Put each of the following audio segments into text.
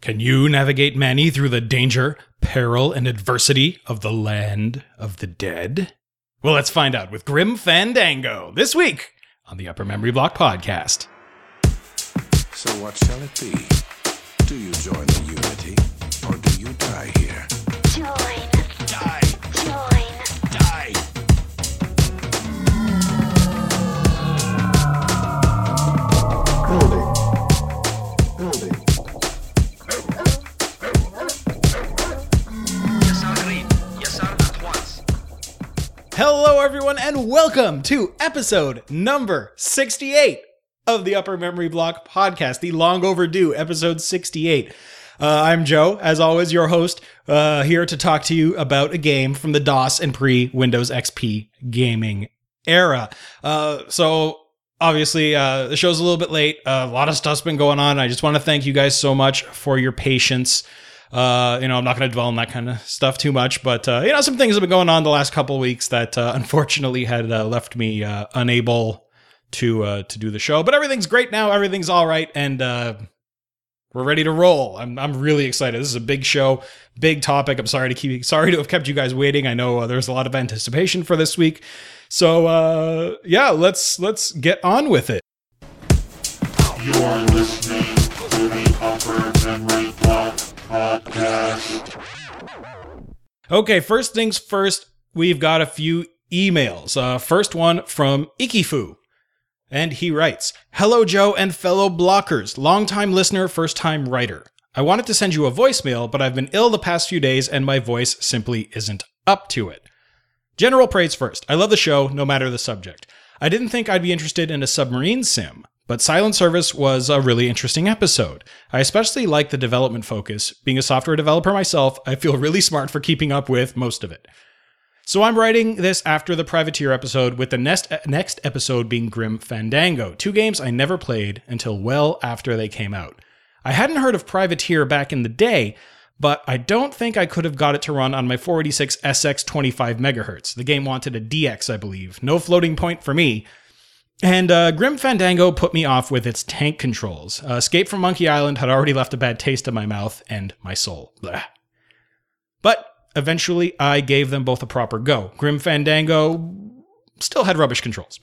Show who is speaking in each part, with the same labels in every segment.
Speaker 1: Can you navigate Manny through the danger, peril, and adversity of the land of the dead? Well, let's find out with Grim Fandango this week on the Upper Memory Block podcast.
Speaker 2: So what shall it be? Do you join the Unity, or do
Speaker 1: Hello, everyone, and welcome to episode number 68 of the Upper Memory Block podcast, the long overdue episode 68. Uh, I'm Joe, as always, your host, uh, here to talk to you about a game from the DOS and pre Windows XP gaming era. Uh, so, obviously, uh, the show's a little bit late. a lot of stuff's been going on. I just want to thank you guys so much for your patience. Uh, you know, I'm not going to dwell on that kind of stuff too much, but uh, you know, some things have been going on the last couple weeks that uh, unfortunately had uh, left me uh, unable to uh, to do the show. But everything's great now. Everything's all right, and we're ready to roll. I'm I'm really excited. This is a big show, big topic. I'm sorry to keep sorry to have kept you guys waiting. I know there's a lot of anticipation for this week. So yeah, let's let's get on with it.
Speaker 3: You are listening Podcast.
Speaker 1: Okay, first things first, we've got a few emails. Uh, first one from Ikifu. And he writes Hello, Joe and fellow blockers, longtime listener, first time writer. I wanted to send you a voicemail, but I've been ill the past few days and my voice simply isn't up to it. General praise first. I love the show, no matter the subject. I didn't think I'd be interested in a submarine sim, but Silent Service was a really interesting episode. I especially like the development focus. Being a software developer myself, I feel really smart for keeping up with most of it. So I'm writing this after the Privateer episode, with the next next episode being Grim Fandango, two games I never played until well after they came out. I hadn't heard of Privateer back in the day, but I don't think I could have got it to run on my 486 SX 25 megahertz. The game wanted a DX, I believe. No floating point for me. And uh, Grim Fandango put me off with its tank controls. Uh, Escape from Monkey Island had already left a bad taste in my mouth and my soul. Blah. But eventually, I gave them both a proper go. Grim Fandango still had rubbish controls.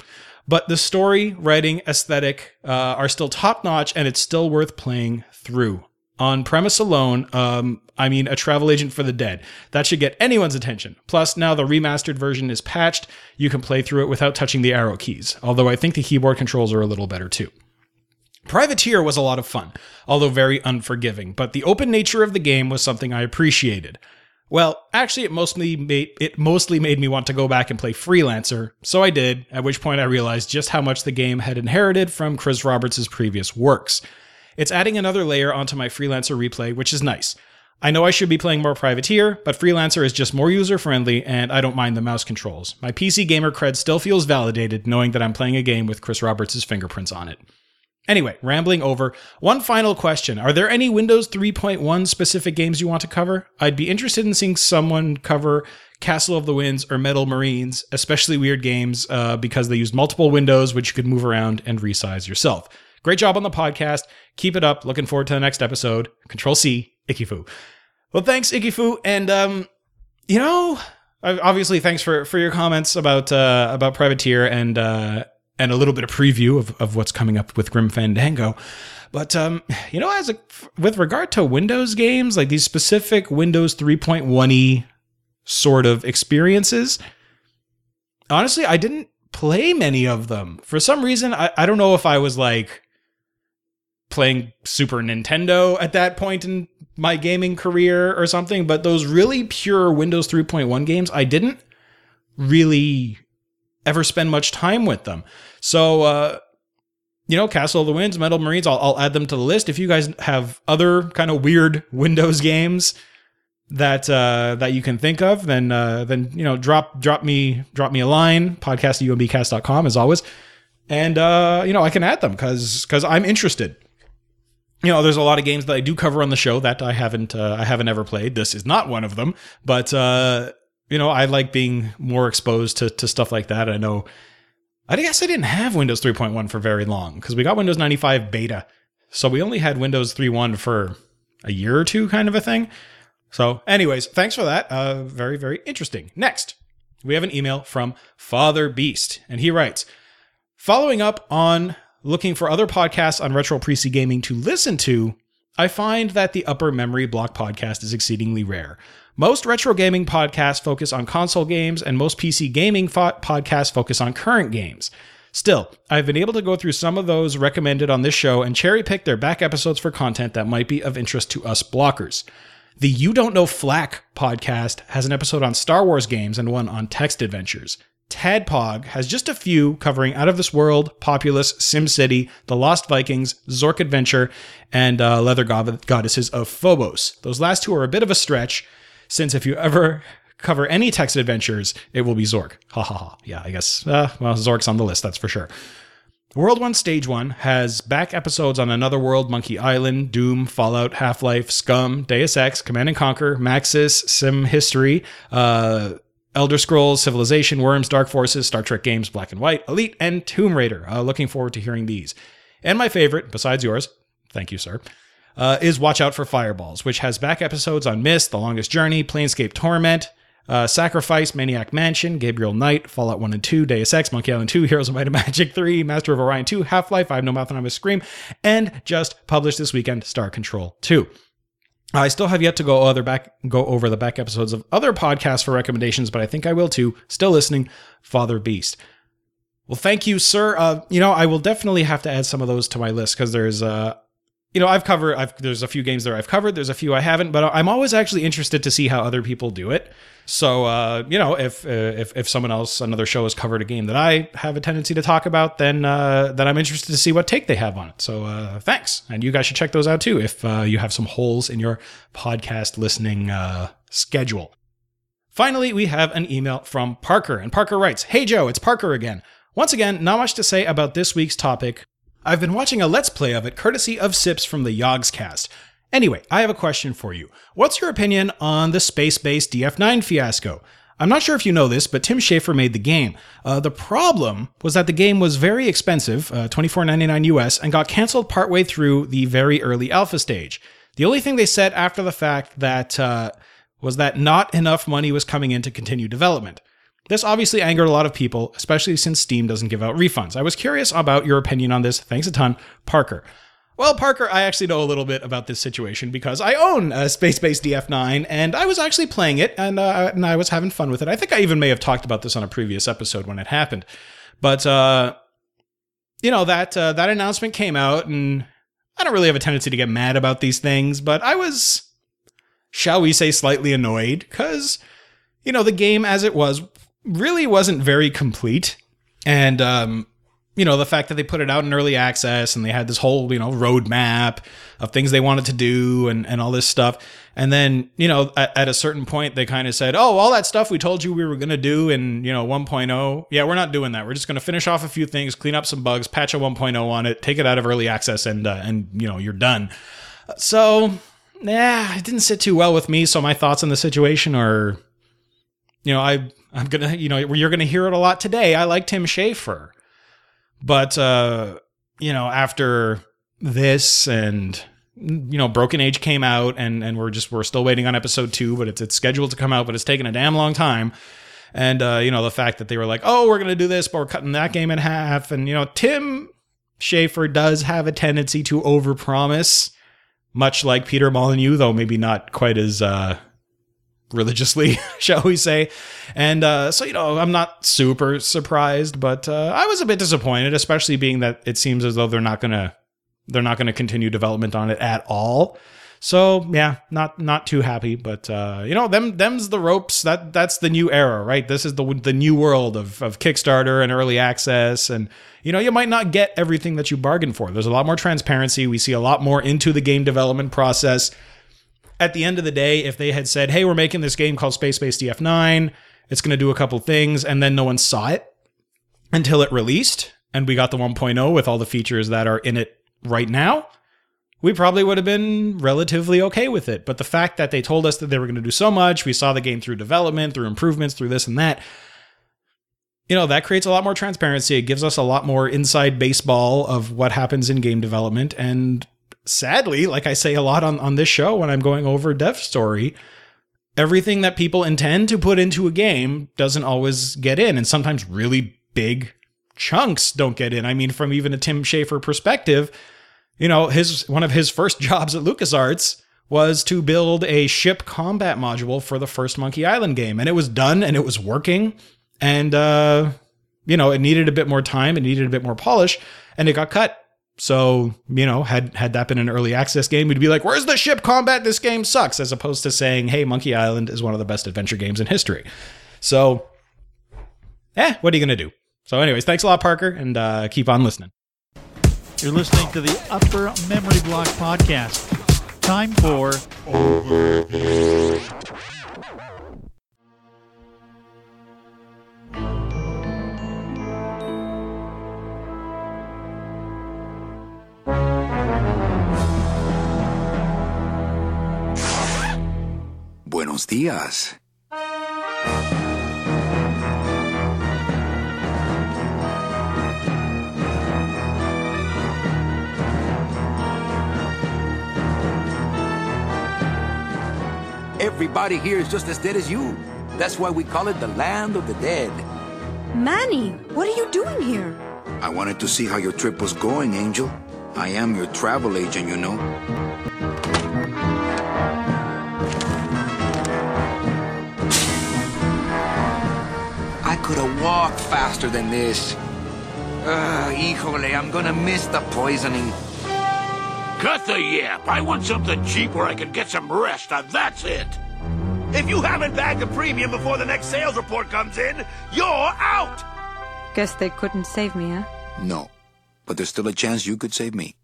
Speaker 1: But the story, writing, aesthetic uh, are still top notch, and it's still worth playing through. On premise alone, um, I mean, a travel agent for the dead. That should get anyone's attention. Plus, now the remastered version is patched. You can play through it without touching the arrow keys, although I think the keyboard controls are a little better too. Privateer was a lot of fun, although very unforgiving, but the open nature of the game was something I appreciated. Well, actually, it mostly made it mostly made me want to go back and play Freelancer, so I did. At which point, I realized just how much the game had inherited from Chris Roberts' previous works. It's adding another layer onto my Freelancer replay, which is nice. I know I should be playing more Privateer, but Freelancer is just more user friendly, and I don't mind the mouse controls. My PC gamer cred still feels validated knowing that I'm playing a game with Chris Roberts' fingerprints on it. Anyway, rambling over. One final question. Are there any Windows 3.1 specific games you want to cover? I'd be interested in seeing someone cover Castle of the Winds or Metal Marines, especially weird games, uh, because they use multiple windows which you could move around and resize yourself. Great job on the podcast. Keep it up. Looking forward to the next episode. Control C, Ikifu. Well, thanks, Ikifu. And, um, you know, obviously, thanks for, for your comments about, uh, about Privateer and, uh, and a little bit of preview of, of what's coming up with Grim Fandango. But um, you know, as a with regard to Windows games, like these specific Windows 3.1e sort of experiences, honestly, I didn't play many of them. For some reason, I, I don't know if I was like playing Super Nintendo at that point in my gaming career or something, but those really pure Windows 3.1 games, I didn't really ever spend much time with them. So, uh, you know, Castle of the Winds, Metal Marines, I'll, I'll add them to the list. If you guys have other kind of weird Windows games that uh, that you can think of, then uh, then you know, drop drop me drop me a line, podcast at umbcast.com as always. And uh, you know, I can add them because because I'm interested. You know, there's a lot of games that I do cover on the show that I haven't uh, I haven't ever played. This is not one of them, but uh, you know, I like being more exposed to to stuff like that. I know I guess I didn't have Windows 3.1 for very long because we got Windows 95 beta. So we only had Windows 3.1 for a year or two kind of a thing. So, anyways, thanks for that. Uh, very, very interesting. Next, we have an email from Father Beast, and he writes Following up on looking for other podcasts on retro PC gaming to listen to, I find that the Upper Memory Block podcast is exceedingly rare. Most retro gaming podcasts focus on console games, and most PC gaming fo- podcasts focus on current games. Still, I've been able to go through some of those recommended on this show and cherry pick their back episodes for content that might be of interest to us blockers. The You Don't Know Flack podcast has an episode on Star Wars games and one on text adventures. Tadpog has just a few covering Out of This World, Populous, SimCity, The Lost Vikings, Zork Adventure, and uh, Leather God- Goddesses of Phobos. Those last two are a bit of a stretch, since if you ever cover any text adventures, it will be Zork. Ha ha ha. Yeah, I guess, uh, well, Zork's on the list, that's for sure. World 1 Stage 1 has back episodes on Another World, Monkey Island, Doom, Fallout, Half Life, SCUMM, Deus Ex, Command and Conquer, Maxis, Sim History, uh, Elder Scrolls, Civilization, Worms, Dark Forces, Star Trek games, Black and White, Elite, and Tomb Raider. Uh, looking forward to hearing these. And my favorite, besides yours, thank you, sir, uh, is Watch Out for Fireballs, which has back episodes on Myst, The Longest Journey, Planescape Torment, uh, Sacrifice, Maniac Mansion, Gabriel Knight, Fallout 1 and 2, Deus Ex, Monkey Island 2, Heroes of Might and Magic 3, Master of Orion 2, Half Life, I Have No Mouth and I Must Scream, and just published this weekend, Star Control 2. I still have yet to go other back go over the back episodes of other podcasts for recommendations, but I think I will too. Still listening, Father Beast. Well, thank you, sir. Uh, you know, I will definitely have to add some of those to my list because there's uh you know, I've covered I've there's a few games there I've covered, there's a few I haven't, but I'm always actually interested to see how other people do it. So, uh, you know, if uh, if if someone else another show has covered a game that I have a tendency to talk about, then uh, then I'm interested to see what take they have on it. So, uh, thanks, and you guys should check those out too if uh, you have some holes in your podcast listening uh, schedule. Finally, we have an email from Parker, and Parker writes, "Hey Joe, it's Parker again. Once again, not much to say about this week's topic. I've been watching a let's play of it, courtesy of Sips from the Yogscast." Anyway, I have a question for you. What's your opinion on the Space Base DF9 fiasco? I'm not sure if you know this, but Tim Schafer made the game. Uh, the problem was that the game was very expensive, uh, $24.99 US, and got canceled partway through the very early alpha stage. The only thing they said after the fact that uh, was that not enough money was coming in to continue development. This obviously angered a lot of people, especially since Steam doesn't give out refunds. I was curious about your opinion on this. Thanks a ton, Parker. Well, Parker, I actually know a little bit about this situation because I own a Space Base DF9 and I was actually playing it and, uh, and I was having fun with it. I think I even may have talked about this on a previous episode when it happened. But, uh, you know, that, uh, that announcement came out and I don't really have a tendency to get mad about these things, but I was, shall we say, slightly annoyed because, you know, the game as it was really wasn't very complete. And, um, you know, the fact that they put it out in early access and they had this whole, you know, roadmap of things they wanted to do and, and all this stuff. And then, you know, at, at a certain point, they kind of said, oh, all that stuff we told you we were going to do in, you know, 1.0. Yeah, we're not doing that. We're just going to finish off a few things, clean up some bugs, patch a 1.0 on it, take it out of early access, and, uh, and you know, you're done. So, yeah, it didn't sit too well with me. So my thoughts on the situation are, you know, I, I'm to, you know, you're to hear it a lot today. I like Tim Schafer. But uh, you know, after this and you know, Broken Age came out and and we're just we're still waiting on episode two, but it's it's scheduled to come out, but it's taken a damn long time. And uh, you know, the fact that they were like, oh, we're gonna do this, but we're cutting that game in half. And you know, Tim Schafer does have a tendency to overpromise, much like Peter Molyneux, though maybe not quite as uh religiously, shall we say. And uh, so, you know, I'm not super surprised, but uh, I was a bit disappointed, especially being that it seems as though they're not gonna they're not gonna continue development on it at all. So yeah, not not too happy, but uh, you know, them them's the ropes. That that's the new era, right? This is the the new world of of Kickstarter and early access, and you know, you might not get everything that you bargained for. There's a lot more transparency. We see a lot more into the game development process at the end of the day, if they had said, hey, we're making this game called Space Base DF9, it's going to do a couple things, and then no one saw it until it released, and we got the 1.0 with all the features that are in it right now, we probably would have been relatively okay with it. But the fact that they told us that they were going to do so much, we saw the game through development, through improvements, through this and that. You know, that creates a lot more transparency. It gives us a lot more inside baseball of what happens in game development. And sadly, like I say a lot on, on this show when I'm going over Dev Story, everything that people intend to put into a game doesn't always get in. And sometimes really big chunks don't get in. I mean, from even a Tim Schafer perspective, you know, his one of his first jobs at LucasArts was to build a ship combat module for the first Monkey Island game. And it was done and it was working. And uh, you know, it needed a bit more time, it needed a bit more polish, and it got cut. So, you know, had had that been an early access game, we'd be like, "Where's the ship combat? This game sucks," as opposed to saying, "Hey, Monkey Island is one of the best adventure games in history." So, eh, what are you gonna do? So, anyways, thanks a lot, Parker, and uh, keep on listening.
Speaker 4: You're listening to the Upper Memory Block Podcast. Time for
Speaker 5: Buenos días. Everybody here is just as dead as you. That's why we call it the land of the dead.
Speaker 6: Manny, what are you doing here?
Speaker 5: I wanted to see how your trip was going, Angel. I am your travel agent, you know. Could have walked faster than this. Ah, híjole, I'm gonna miss the poisoning.
Speaker 7: Cut the yap. I want something cheap where I can get some rest, and that's it. If you haven't bagged a premium before the next sales report comes in, you're out!
Speaker 6: Guess they couldn't save me, huh?
Speaker 5: No, but there's still a chance you could save me.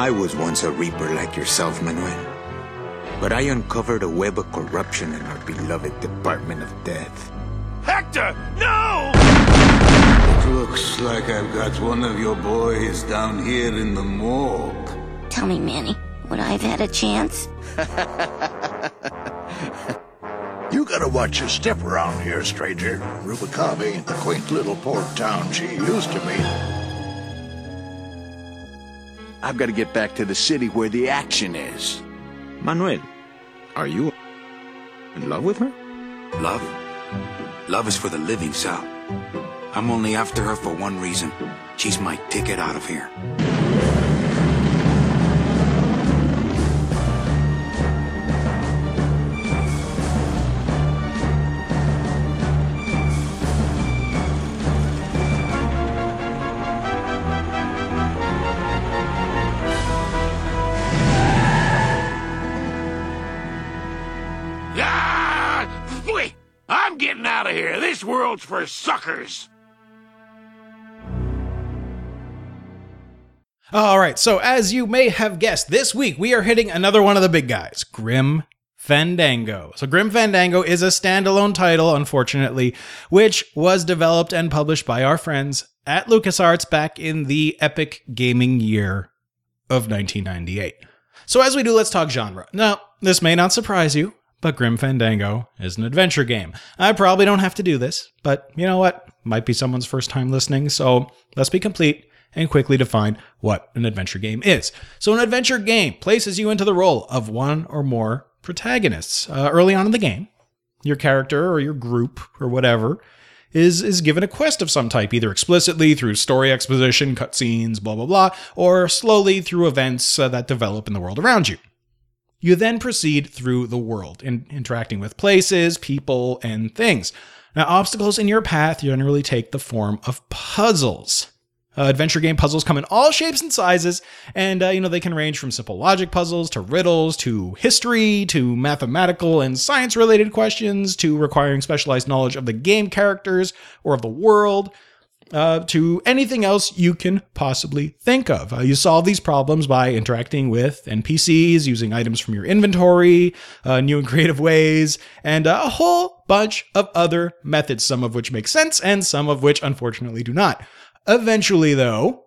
Speaker 5: I was once a reaper like yourself, Manuel. But I uncovered a web of corruption in our beloved Department of Death.
Speaker 7: Hector, no!
Speaker 8: It looks like I've got one of your boys down here in the morgue.
Speaker 9: Tell me, Manny, would I have had a chance?
Speaker 2: You gotta watch your step around here, stranger. Rubacava ain't the quaint little port town she used to be.
Speaker 10: I've got to get back to the city where the action is.
Speaker 5: Manuel, are you in love with her? Love? Love is for the living, Sal. I'm only after her for one reason. She's my ticket out of here.
Speaker 7: World's for suckers.
Speaker 1: All right, so as you may have guessed, this week we are hitting another one of the big guys, Grim Fandango. So, Grim Fandango is a standalone title, unfortunately, which was developed and published by our friends at LucasArts back in the epic gaming year of 1998. So, as we do, let's talk genre. Now, this may not surprise you, but Grim Fandango is an adventure game. I probably don't have to do this, but you know what? Might be someone's first time listening, so let's be complete and quickly define what an adventure game is. So, an adventure game places you into the role of one or more protagonists. Uh, early on in the game, your character or your group or whatever is is given a quest of some type, either explicitly through story exposition, cutscenes, blah blah blah, or slowly through events uh, that develop in the world around you. You then proceed through the world, in, interacting with places, people, and things. Now, obstacles in your path generally take the form of puzzles. Uh, adventure game puzzles come in all shapes and sizes, and uh, you know they can range from simple logic puzzles to riddles to history to mathematical and science-related questions to requiring specialized knowledge of the game characters or of the world. Uh, to anything else you can possibly think of. Uh, you solve these problems by interacting with NPCs, using items from your inventory, uh, new and creative ways, and a whole bunch of other methods, some of which make sense and some of which unfortunately do not. Eventually, though,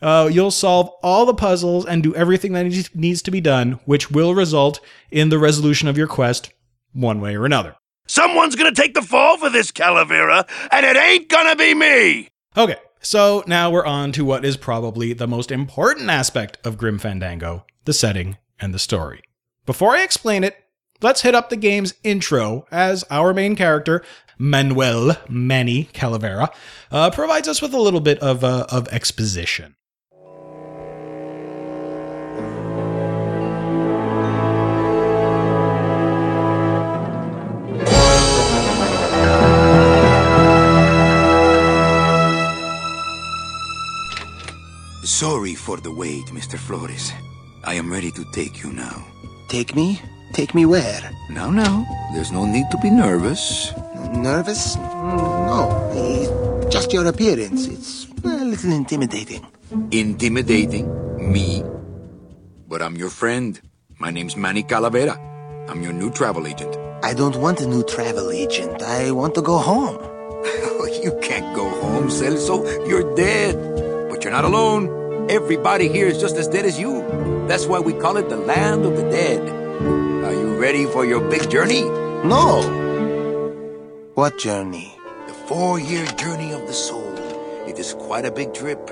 Speaker 1: uh, you'll solve all the puzzles and do everything that needs to be done, which will result in the resolution of your quest one way or another.
Speaker 7: Someone's gonna take the fall for this, Calavera, and it ain't gonna be me!
Speaker 1: Okay, so now we're on to what is probably the most important aspect of Grim Fandango the setting and the story. Before I explain it, let's hit up the game's intro as our main character, Manuel Manny Calavera, uh, provides us with a little bit of, uh, of exposition.
Speaker 5: For the wait, Mr. Flores. I am ready to take you now.
Speaker 11: Take me? Take me where?
Speaker 5: Now, now, there's no need to be nervous.
Speaker 11: Nervous? No, it's just your appearance. It's a little intimidating.
Speaker 5: Intimidating? Me? But I'm your friend. My name's Manny Calavera. I'm your new travel agent.
Speaker 11: I don't want a new travel agent. I want to go home.
Speaker 5: you can't go home, Celso. You're dead. But you're not alone. Everybody here is just as dead as you. That's why we call it the land of the dead. Are you ready for your big journey?
Speaker 11: No. What journey?
Speaker 5: The four-year journey of the soul. It is quite a big trip.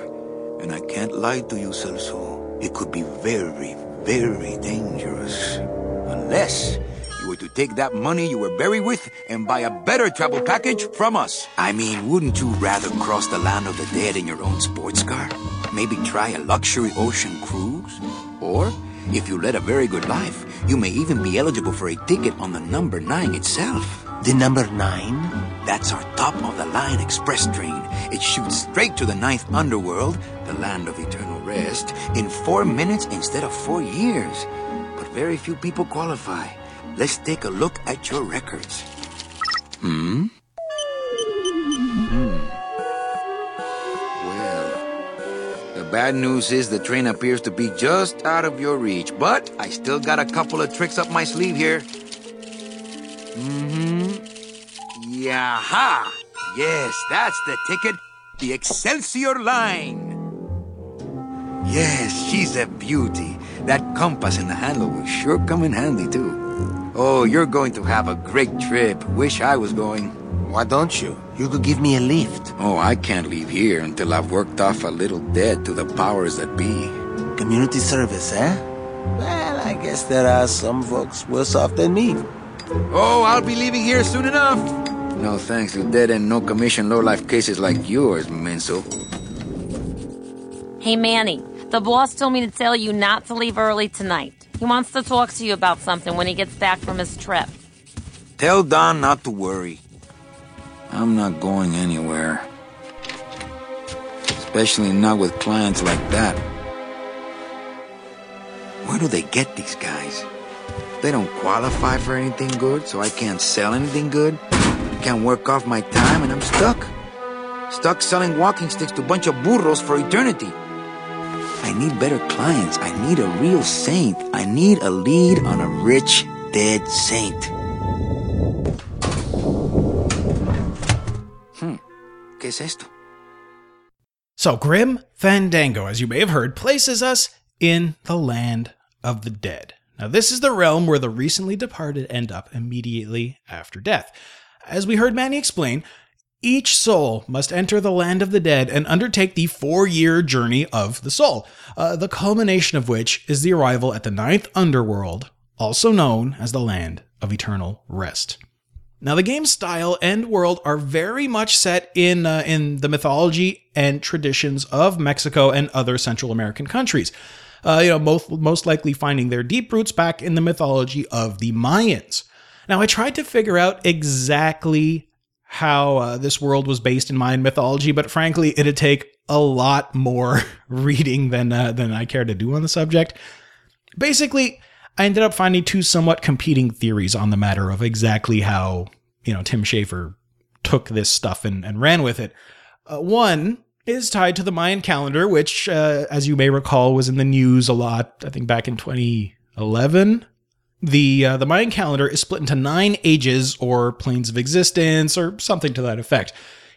Speaker 5: And I can't lie to you, Celso. It could be very, very dangerous. Unless you were to take that money you were buried with and buy a better travel package from us. I mean, wouldn't you rather cross the land of the dead in your own sports car? Maybe try a luxury ocean cruise? Or, if you led a very good life, you may even be eligible for a ticket on the number 9 itself.
Speaker 11: The number 9?
Speaker 5: That's our top of the line express train. It shoots straight to the ninth underworld, the land of eternal rest, in four minutes instead of four years. But very few people qualify. Let's take a look at your records. Hmm. Bad news is the train appears to be just out of your reach, but I still got a couple of tricks up my sleeve here. Mm-hmm. Yaha! Yes, that's the ticket. The Excelsior line. Yes, she's a beauty. That compass in the handle will sure come in handy, too. Oh, you're going to have a great trip. Wish I was going.
Speaker 11: Why don't you? You could give me a lift.
Speaker 5: Oh, I can't leave here until I've worked off a little debt to the powers that be.
Speaker 11: Community service, eh? Well, I guess there are some folks worse off than me.
Speaker 5: Oh, I'll be leaving here soon enough. No thanks to dead and no commission low-life cases like yours, Menso.
Speaker 12: Hey, Manny, the boss told me to tell you not to leave early tonight. He wants to talk to you about something when he gets back from his trip.
Speaker 5: Tell Don not to worry. I'm not going anywhere. Especially not with clients like that. Where do they get these guys? They don't qualify for anything good, so I can't sell anything good. Can't work off my time, and I'm stuck. Stuck selling walking sticks to a bunch of burros for eternity. I need better clients. I need a real saint. I need a lead on a rich, dead saint. ¿Qué es esto?
Speaker 1: So, Grim Fandango, as you may have heard, places us in the land of the dead. Now, this is the realm where the recently departed end up immediately after death. As we heard Manny explain, each soul must enter the land of the dead and undertake the four year journey of the soul, uh, the culmination of which is the arrival at the ninth underworld, also known as the land of eternal rest. Now, the game's style and world are very much set in uh, in the mythology and traditions of Mexico and other Central American countries. Uh, you know, most most likely finding their deep roots back in the mythology of the Mayans. Now, I tried to figure out exactly how uh, this world was based in Mayan mythology, but frankly, it'd take a lot more reading than uh, than I care to do on the subject. Basically, I ended up finding two somewhat competing theories on the matter of exactly how you know Tim Schafer took this stuff and, and ran with it. Uh, one is tied to the Mayan calendar, which, uh, as you may recall, was in the news a lot. I think back in 2011. The uh, the Mayan calendar is split into nine ages or planes of existence or something to that effect.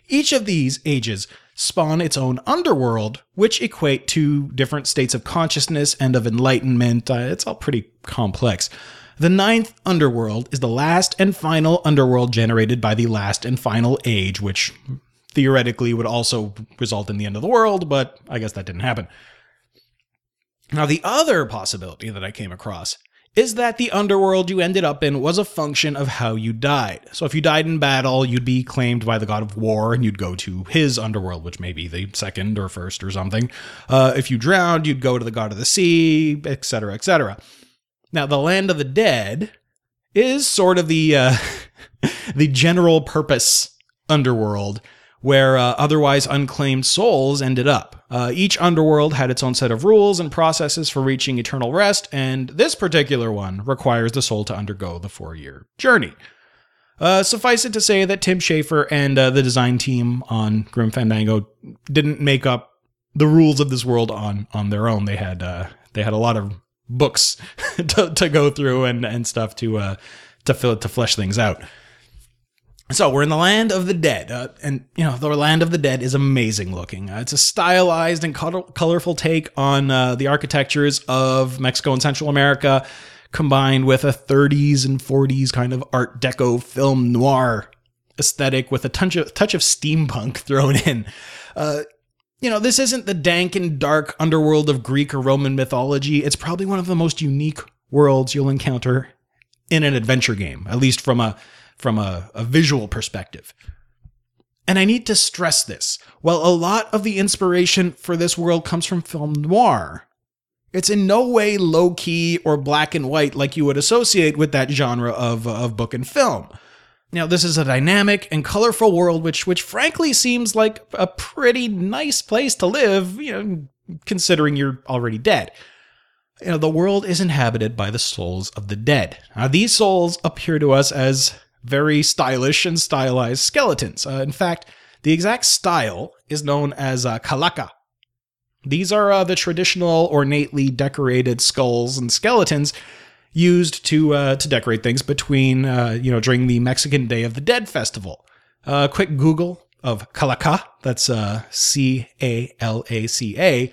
Speaker 1: Each of these ages spawn its own underworld, which equate to different states of consciousness and of enlightenment. Uh, it's all pretty complex. The ninth underworld is the last and final underworld generated by the last and final age, which theoretically would also result in the end of the world, but I guess that didn't happen. Now, the other possibility that I came across is that the underworld you ended up in was a function of how you died. So if you died in battle, you'd be claimed by the god of war and you'd go to his underworld, which may be the second or first or something. Uh, if you drowned, you'd go to the god of the sea, etc., etc. Now, the land of the dead is sort of the uh, the general purpose underworld where uh, otherwise unclaimed souls ended up. Uh, each underworld had its own set of rules and processes for reaching eternal rest, and this particular one requires the soul to undergo the four year journey. Uh, suffice it to say that Tim Schafer and uh, the design team on Grim Fandango didn't make up the rules of this world on on their own. They had uh, they had a lot of books to, to go through and and stuff to uh, to fill to flesh things out. So we're in the land of the dead, uh, and you know the land of the dead is amazing looking. Uh, it's a stylized and color- colorful take on uh, the architectures of Mexico and Central America, combined with a 30s and 40s kind of Art Deco film noir aesthetic with a touch of, touch of steampunk thrown in. Uh, you know, this isn't the dank and dark underworld of Greek or Roman mythology. It's probably one of the most unique worlds you'll encounter in an adventure game, at least from a from a, a visual perspective. And I need to stress this. While a lot of the inspiration for this world comes from film noir, it's in no way low key or black and white like you would associate with that genre of, of book and film. Now, this is a dynamic and colorful world, which, which frankly seems like a pretty nice place to live, you know, considering you're already dead. You know, the world is inhabited by the souls of the dead. Now, these souls appear to us as very stylish and stylized skeletons. Uh, in fact, the exact style is known as uh, calaca. These are uh, the traditional, ornately decorated skulls and skeletons used to uh, to decorate things between uh, you know during the Mexican Day of the Dead festival. A uh, quick Google of calaca, that's C A L A C A,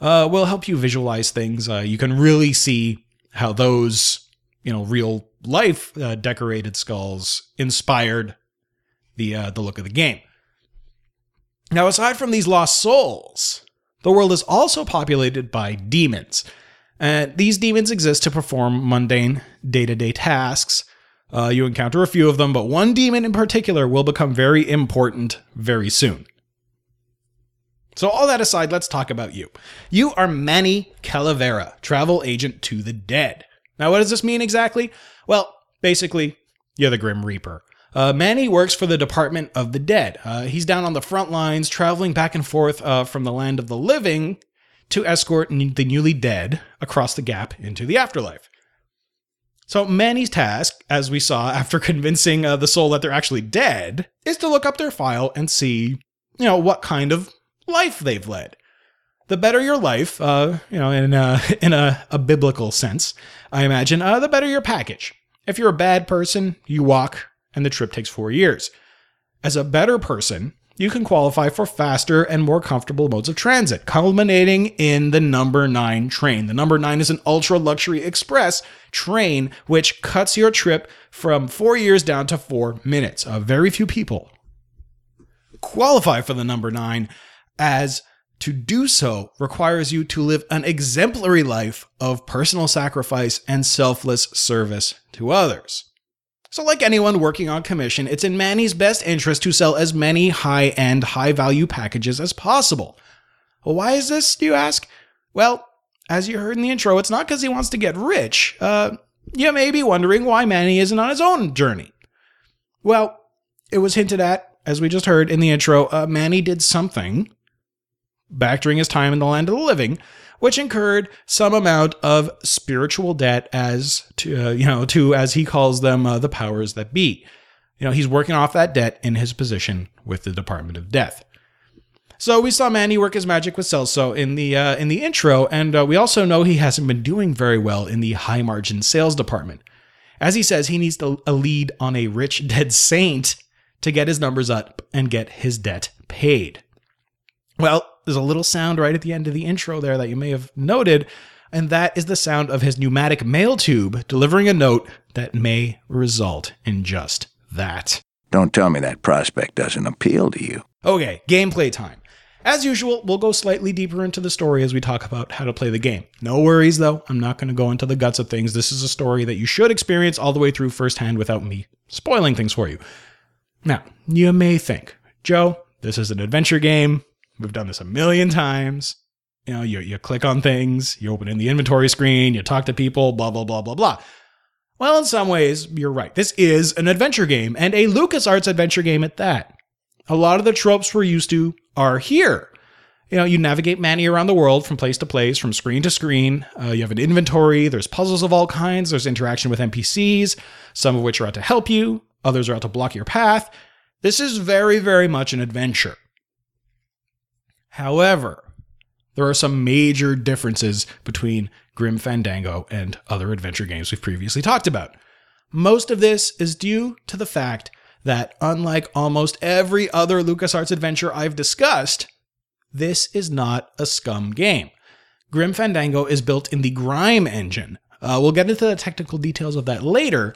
Speaker 1: will help you visualize things. you can really see how those you know real life uh, decorated skulls inspired the uh, the look of the game. Now, aside from these lost souls, the world is also populated by demons. And these demons exist to perform mundane day to day tasks. Uh, you encounter a few of them, but one demon in particular will become very important very soon. So, all that aside, let's talk about you. You are Manny Calavera, travel agent to the dead. Now, what does this mean exactly? Well, basically, you're the Grim Reaper. Uh, Manny works for the Department of the Dead. Uh, he's down on the front lines, traveling back and forth uh, from the land of the living to escort the newly dead across the gap into the afterlife. So, Manny's task, as we saw after convincing uh, the soul that they're actually dead, is to look up their file and see, you know, what kind of life they've led the better your life, uh, you know, in a, in a, a biblical sense, I imagine, uh, the better your package. If you're a bad person, you walk, and the trip takes four years. As a better person, you can qualify for faster and more comfortable modes of transit, culminating in the number nine train. The number nine is an ultra luxury express train which cuts your trip from four years down to four minutes. Uh, very few people qualify for the number nine as to do so requires you to live an exemplary life of personal sacrifice and selfless service to others. So, like anyone working on commission, it's in Manny's best interest to sell as many high end, high value packages as possible. Well, why is this, do you ask? Well, as you heard in the intro, it's not because he wants to get rich. Uh, you may be wondering why Manny isn't on his own journey. Well, it was hinted at, as we just heard in the intro, uh, Manny did something back during his time in the land of the living, which incurred some amount of spiritual debt as to, uh, you know, to, as he calls them, uh, the powers that be. You know, he's working off that debt in his position with the Department of Death. So we saw Manny work his magic with Celso in the uh, in the intro, and uh, we also know he hasn't been doing very well in the high margin sales department. As he says, he needs to, a lead on a rich dead saint to get his numbers up and get his debt paid. Well, there's a little sound right at the end of the intro there that you may have noted. and that is the sound of his pneumatic mail tube delivering a note that may result in just that.
Speaker 5: Don't tell me that prospect doesn't appeal to you.
Speaker 1: Okay, gameplay time. As usual, we'll go slightly deeper into the story as we talk about how to play the game. No worries though, I'm not going to go into the guts of things. This is a story that you should experience all the way through firsthand without me spoiling things for you. Now, you may think, Joe, this is an adventure game. We've done this a million times. You know, you, you click on things, you open in the inventory screen, you talk to people, blah, blah, blah, blah, blah. Well, in some ways, you're right. This is an adventure game, and a LucasArts adventure game at that. A lot of the tropes we're used to are here. You know, you navigate Manny around the world from place to place, from screen to screen. Uh, you have an inventory. There's puzzles of all kinds. There's interaction with NPCs, some of which are out to help you, others are out to block your path. This is very, very much an adventure. However, there are some major differences between Grim Fandango and other adventure games we've previously talked about. Most of this is due to the fact that, unlike almost every other LucasArts adventure I've discussed, this is not a SCUMM game. Grim Fandango is built in the GrimE engine. Uh, we'll get into the technical details of that later,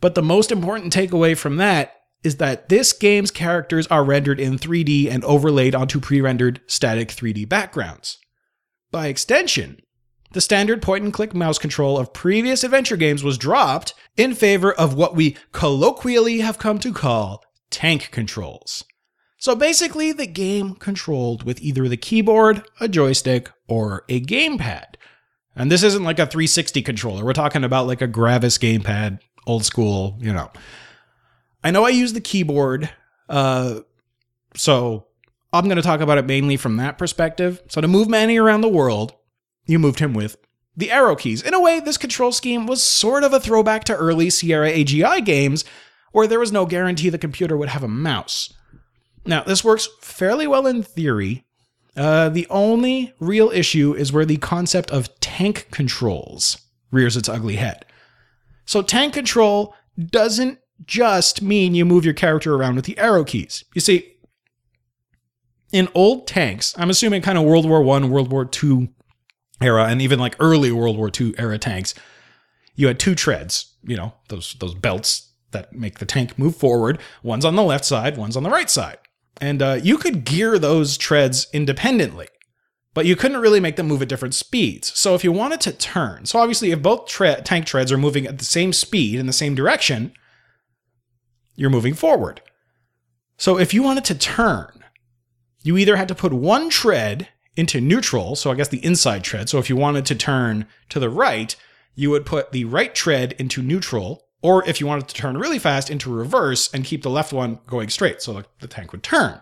Speaker 1: but the most important takeaway from that is that this game's characters are rendered in 3D and overlaid onto pre rendered static 3D backgrounds. By extension, the standard point and click mouse control of previous adventure games was dropped in favor of what we colloquially have come to call tank controls. So basically, the game controlled with either the keyboard, a joystick, or a gamepad. And this isn't like a 360 controller. We're talking about like a Gravis gamepad, old school, you know. I know I use the keyboard, uh, so I'm going to talk about it mainly from that perspective. So to move Manny around the world, you moved him with the arrow keys. In a way, this control scheme was sort of a throwback to early Sierra AGI games, where there was no guarantee the computer would have a mouse. Now, this works fairly well in theory. Uh, the only real issue is where the concept of tank controls rears its ugly head. So, tank control doesn't just mean you move your character around with the arrow keys. You see, in old tanks, I'm assuming kind of World War One, World War Two era, and even like early World War II era tanks, you had two treads, you know, those those belts that make the tank move forward. One's on the left side, one's on the right side. And uh, you could gear those treads independently, but you couldn't really make them move at different speeds. So if you wanted to turn, so obviously if both tre- tank treads are moving at the same speed in the same direction, you're moving forward. So if you wanted to turn, you either had to put one tread into neutral, so I guess the inside tread. So if you wanted to turn to the right, you would put the right tread into neutral, or if you wanted to turn really fast, into reverse and keep the left one going straight, so the tank would turn.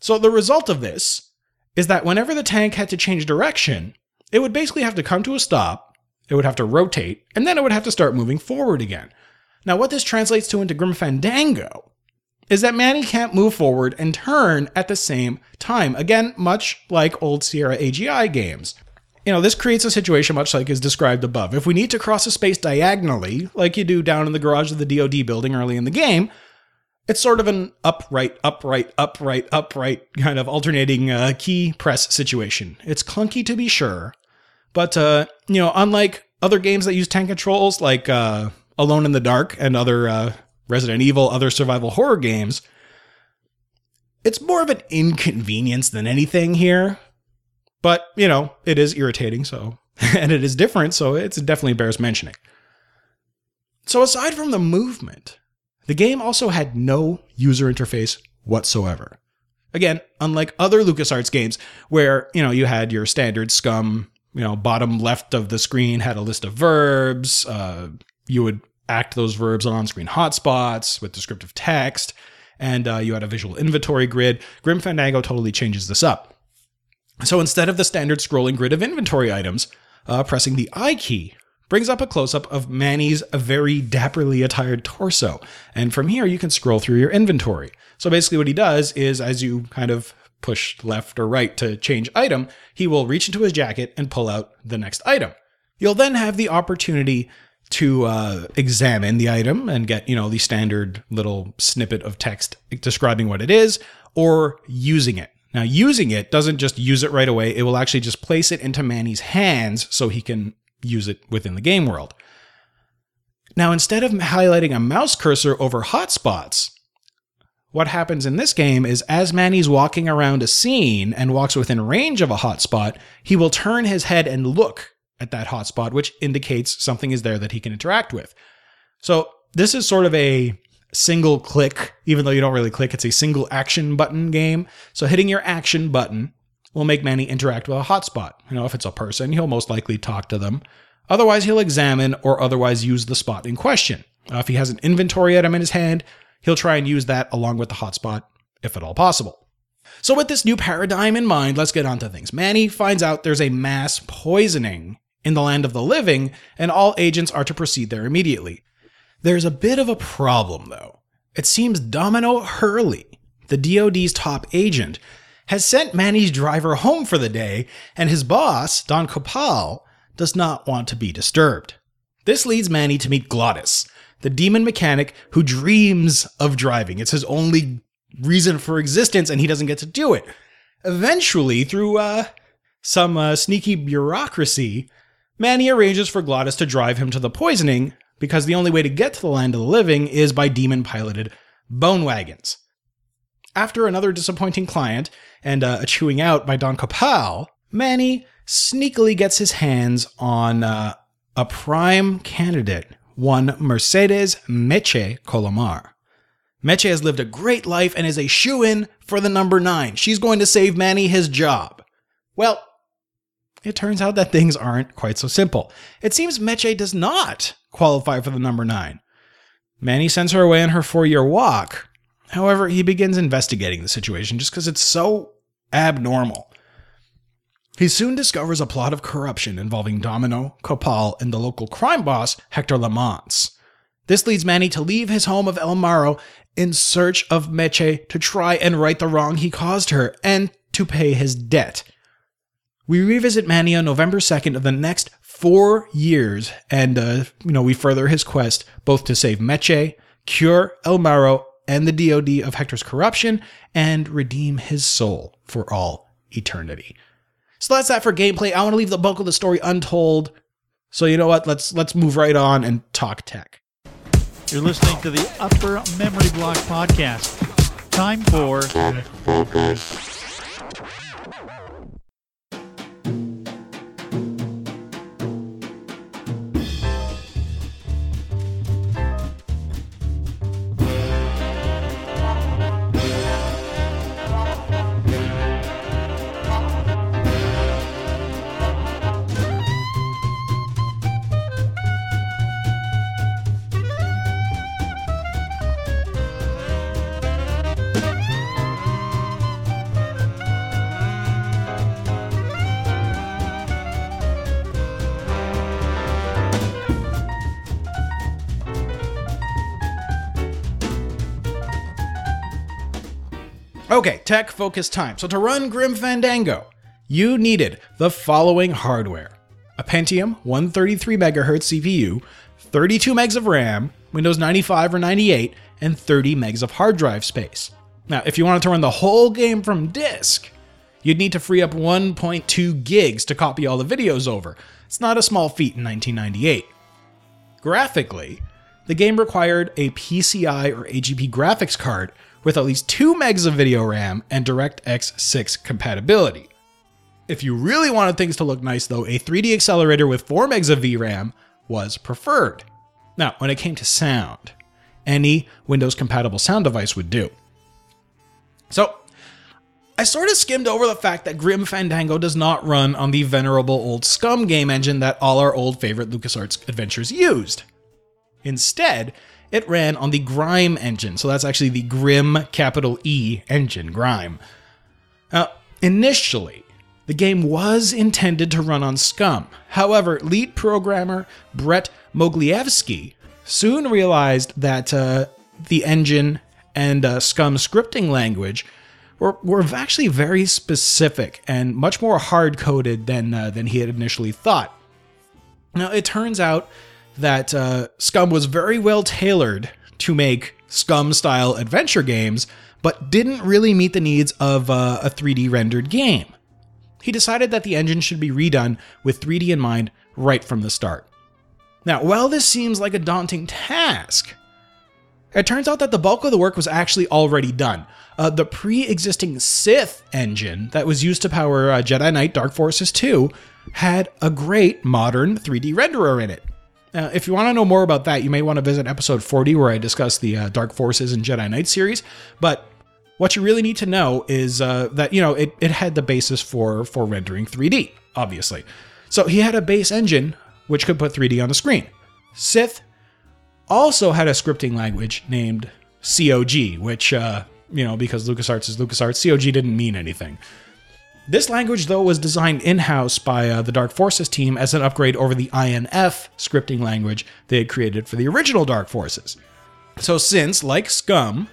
Speaker 1: So the result of this is that whenever the tank had to change direction, it would basically have to come to a stop, it would have to rotate, and then it would have to start moving forward again. Now, what this translates to into Grim Fandango is that Manny can't move forward and turn at the same time. Again, much like old Sierra AGI games. You know, this creates a situation much like is described above. If we need to cross a space diagonally, like you do down in the garage of the DoD building early in the game, it's sort of an upright, upright, upright, upright kind of alternating uh, key press situation. It's clunky to be sure, but uh, you know, unlike other games that use tank controls like uh, Alone in the Dark and other uh, Resident Evil, other survival horror games, it's more of an inconvenience than anything here. But, you know, it is irritating, so, and it is different, so it definitely bears mentioning. So, aside from the movement, the game also had no user interface whatsoever. Again, unlike other LucasArts games where, you know, you had your standard SCUMM, you know, bottom left of the screen had a list of verbs, uh, you would act those verbs on on-screen hotspots with descriptive text, and uh, you had a visual inventory grid. Grim Fandango totally changes this up. So instead of the standard scrolling grid of inventory items, uh, pressing the I key brings up a close-up of Manny's very dapperly attired torso, and from here you can scroll through your inventory. So basically, what he does is, as you kind of push left or right to change item, he will reach into his jacket and pull out the next item. You'll then have the opportunity to uh, examine the item and get you know the standard little snippet of text describing what it is or using it Now, using it doesn't just use it right away, it will actually just place it into Manny's hands so he can use it within the game world. Now, instead of highlighting a mouse cursor over hotspots, what happens in this game is as Manny's walking around a scene and walks within range of a hotspot, he will turn his head and look at that hotspot, which indicates something is there that he can interact with. So, this is sort of a single click, even though you don't really click, it's a single action button game. So, hitting your action button will make Manny interact with a hotspot. You know, if it's a person, he'll most likely talk to them. Otherwise, he'll examine or otherwise use the spot in question. Uh, if he has an inventory item in his hand, he'll try and use that along with the hotspot, if at all possible. So, with this new paradigm in mind, let's get on to things. Manny finds out there's a mass poisoning in the land of the living, and all agents are to proceed there immediately. There's a bit of a problem, though. It seems Domino Hurley, the DoD's top agent, has sent Manny's driver home for the day, and his boss, Don Copal, does not want to be disturbed. This leads Manny to meet Glottis, the demon mechanic who dreams of driving. It's his only reason for existence, and he doesn't get to do it. Eventually, through uh, some uh, sneaky bureaucracy, Manny arranges for Glottis to drive him to the poisoning because the only way to get to the land of the living is by demon piloted bone wagons. After another disappointing client and uh, a chewing out by Don Copal, Manny sneakily gets his hands on uh, a prime candidate, one Mercedes Meche Colomar. Meche has lived a great life and is a shoe in for the number nine. She's going to save Manny his job. Well, it turns out that things aren't quite so simple. It seems Meche does not qualify for the number nine. Manny sends her away on her four year walk. However, he begins investigating the situation just because it's so abnormal. He soon discovers a plot of corruption involving Domino, Copal, and the local crime boss, Hector LeMans. This leads Manny to leave his home of El Marrow in search of Meche to try and right the wrong he caused her and to pay his debt. We revisit Manny on November 2nd of the next four years, and uh, you know we further his quest both to save Meche, cure El Marrow and the DoD of Hector's corruption, and redeem his soul for all eternity. So that's that for gameplay. I want to leave the bulk of the story untold. So you know what? Let's let's move right on and talk tech.
Speaker 4: You're listening to the Upper Memory Block podcast. Time for
Speaker 1: Okay, tech focus time. So to run Grim Fandango, you needed the following hardware a Pentium 133 MHz CPU, 32 megs of RAM, Windows 95 or 98, and 30 megs of hard drive space. Now, if you wanted to run the whole game from disk, you'd need to free up 1.2 gigs to copy all the videos over. It's not a small feat in 1998. Graphically, the game required a PCI or AGP graphics card with at least 2 megs of video RAM and DirectX 6 compatibility. If you really wanted things to look nice, though, a 3D accelerator with 4 megs of VRAM was preferred. Now, when it came to sound, any Windows compatible sound device would do. So, I sort of skimmed over the fact that Grim Fandango does not run on the venerable old SCUMM game engine that all our old favorite LucasArts adventures used. Instead, it ran on the GrimE engine. So that's actually the Grim capital E engine, GrimE. Now, initially, the game was intended to run on SCUMM. However, lead programmer Bret Mogilefsky soon realized that uh, the engine and uh, SCUMM scripting language were, were actually very specific and much more hard coded than, uh, than he had initially thought. Now, it turns out that uh, SCUMM was very well tailored to make SCUMM style adventure games, but didn't really meet the needs of uh, a 3D rendered game. He decided that the engine should be redone with 3D in mind right from the start. Now, while this seems like a daunting task, it turns out that the bulk of the work was actually already done. Uh, the pre existing Sith engine that was used to power uh, Jedi Knight Dark Forces 2 had a great modern 3D renderer in it. Now, if you want to know more about that, you may want to visit episode 40 where I discuss the uh, Dark Forces and Jedi Knight series. But what you really need to know is uh, that you know it, it had the basis for for rendering 3D, obviously. So he had a base engine which could put 3D on the screen. Sith also had a scripting language named COG, which uh, you know because LucasArts is LucasArts, COG didn't mean anything. This language, though, was designed in house by uh, the Dark Forces team as an upgrade over the INF scripting language they had created for the original Dark Forces. So, since, like SCUMM,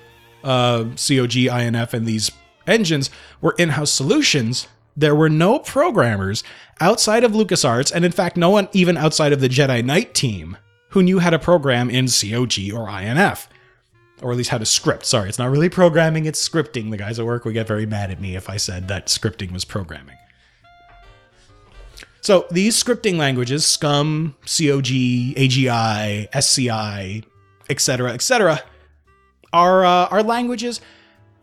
Speaker 1: uh, COG, INF, and these engines were in house solutions, there were no programmers outside of LucasArts, and in fact, no one even outside of the Jedi Knight team who knew how to program in COG or INF or at least how to script. Sorry, it's not really programming, it's scripting. The guys at work would get very mad at me if I said that scripting was programming. So these scripting languages, SCUMM, COG, AGI, SCI, etc., etc., are, uh, are languages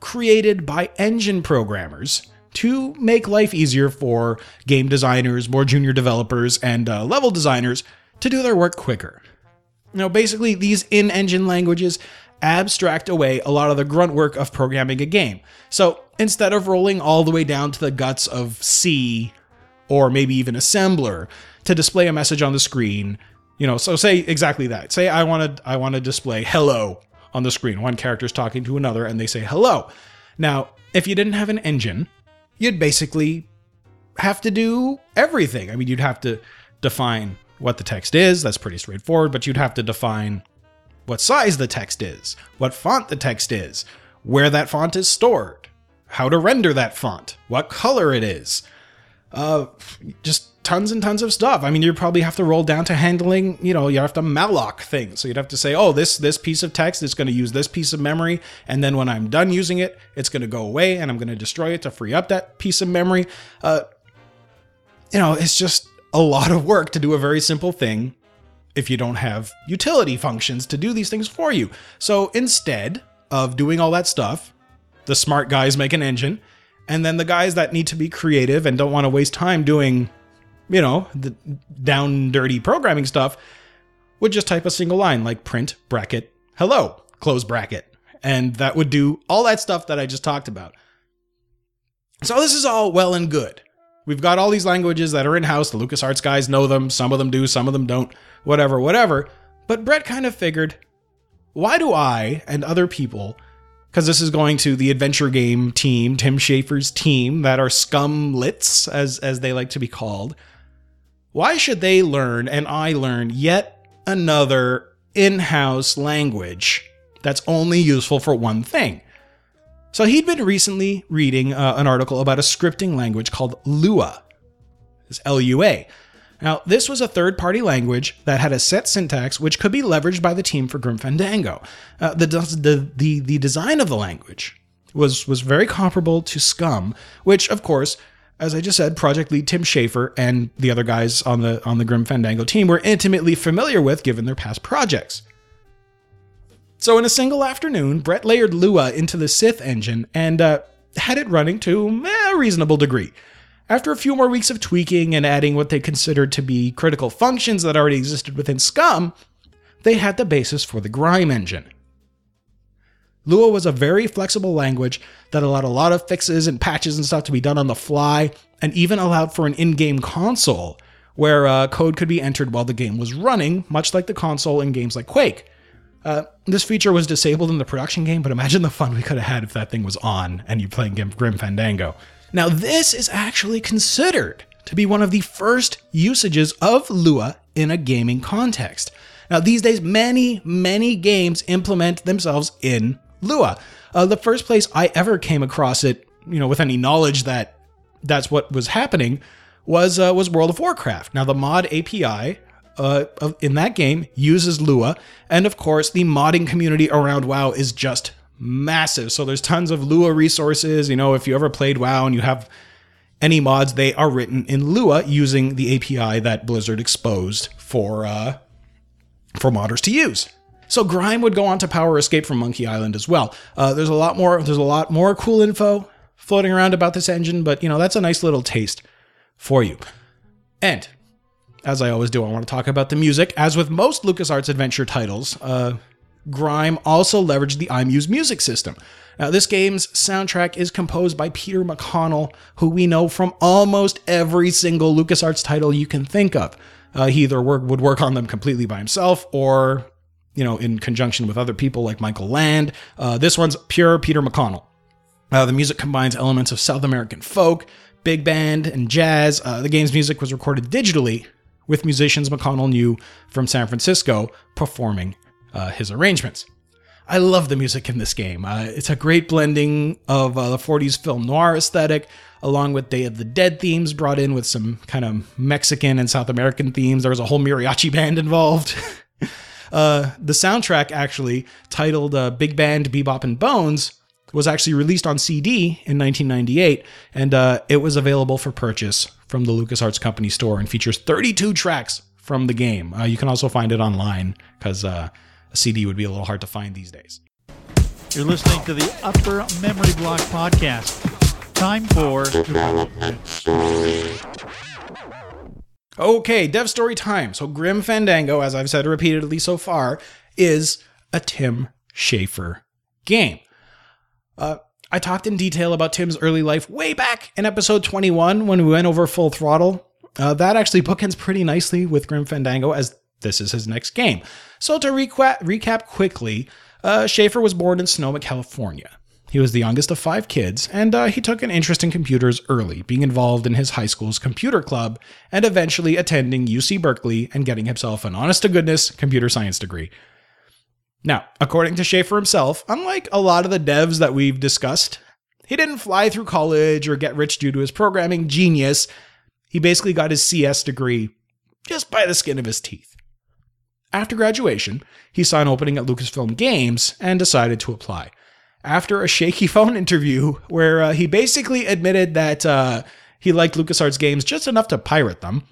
Speaker 1: created by engine programmers to make life easier for game designers, more junior developers, and uh, level designers to do their work quicker. Now, basically, these in engine languages abstract away a lot of the grunt work of programming a game. So instead of rolling all the way down to the guts of C or maybe even assembler to display a message on the screen, you know, so say exactly that. Say I want to I want to display hello on the screen. One character's talking to another and they say hello. Now, if you didn't have an engine, you'd basically have to do everything. I mean, you'd have to define what the text is. That's pretty straightforward, but you'd have to define what size the text is, what font the text is, where that font is stored, how to render that font, what color it is. Uh, just tons and tons of stuff. I mean, you probably have to roll down to handling, you know, you have to malloc things. So you'd have to say, oh, this this piece of text is going to use this piece of memory, and then when I'm done using it, it's going to go away, and I'm going to destroy it to free up that piece of memory. Uh, you know, it's just a lot of work to do a very simple thing if you don't have utility functions to do these things for you. So instead of doing all that stuff, the smart guys make an engine, and then the guys that need to be creative and don't want to waste time doing, you know, the down dirty programming stuff would just type a single line like print bracket hello close bracket. And that would do all that stuff that I just talked about. So this is all well and good. We've got all these languages that are in house. The LucasArts guys know them. Some of them do, some of them don't whatever, whatever. But Brett kind of figured, why do I and other people, because this is going to the adventure game team, Tim Schafer's team, that are scumlits, as, as they like to be called, why should they learn and I learn yet another in house language that's only useful for one thing? So he'd been recently reading uh, an article about a scripting language called Lua. It's L U A. Now, this was a third party language that had a set syntax which could be leveraged by the team for Grim Fandango. Uh, the, the, the, the design of the language was, was very comparable to SCUMM, which, of course, as I just said, project lead Tim Schafer and the other guys on the on the Grim Fandango team were intimately familiar with given their past projects. So in a single afternoon, Brett layered Lua into the Sith engine and uh, had it running to a reasonable degree. After a few more weeks of tweaking and adding what they considered to be critical functions that already existed within SCUMM, they had the basis for the GrimE engine. Lua was a very flexible language that allowed a lot of fixes and patches and stuff to be done on the fly, and even allowed for an in game console where uh, code could be entered while the game was running, much like the console in games like Quake. Uh, this feature was disabled in the production game, but imagine the fun we could have had if that thing was on and you playing Grim Fandango. Now, this is actually considered to be one of the first usages of Lua in a gaming context. Now, these days, many, many games implement themselves in Lua. Uh, the first place I ever came across it, you know, with any knowledge that that's what was happening, was uh, was World of Warcraft. Now, the mod API uh, in that game uses Lua, and of course, the modding community around WoW is just massive. So there's tons of Lua resources. You know, if you ever played WoW and you have any mods, they are written in Lua using the API that Blizzard exposed for uh, for modders to use. So GrimE would go on to power Escape from Monkey Island as well. Uh, there's a lot more. There's a lot more cool info floating around about this engine, but you know that's a nice little taste for you. And as I always do, I want to talk about the music. As with most LucasArts adventure titles, uh, GrimE also leveraged the iMuse music system. Now, this game's soundtrack is composed by Peter McConnell, who we know from almost every single LucasArts title you can think of. Uh, he either work, would work on them completely by himself or, you know, in conjunction with other people like Michael Land. Uh, this one's pure Peter McConnell. Uh, the music combines elements of South American folk, big band, and jazz. Uh, the game's music was recorded digitally with musicians McConnell knew from San Francisco performing uh, his arrangements. I love the music in this game. Uh, it's a great blending of uh, the 40s film noir aesthetic, along with Day of the Dead themes brought in with some kind of Mexican and South American themes. There was a whole mariachi band involved. uh, the soundtrack, actually, titled uh, Big Band Bebop and Bones, was actually released on CD in 1998, and uh, it was available for purchase from the LucasArts Company store and features 32 tracks from the game. Uh, you can also find it online because uh, a CD would be a little hard to find these days.
Speaker 4: You're listening to the Upper Memory Block podcast. Time for
Speaker 1: Okay, dev story time. So Grim Fandango, as I've said repeatedly so far, is a Tim Schafer game. Uh, I talked in detail about Tim's early life way back in episode 21 when we went over Full Throttle. Uh, that actually bookends pretty nicely with Grim Fandango as this is his next game. So to reca- recap quickly, uh, Schafer was born in Sonoma, California. He was the youngest of five kids, and uh, he took an interest in computers early, being involved in his high school's computer club, and eventually attending UC Berkeley and getting himself an honest to goodness computer science degree. Now, according to Schafer himself, unlike a lot of the devs that we've discussed, he didn't fly through college or get rich due to his programming genius. He basically got his CS degree just by the skin of his teeth. After graduation, he saw an opening at Lucasfilm Games and decided to apply. After a shaky phone interview where uh, he basically admitted that uh, he liked LucasArts games just enough to pirate them,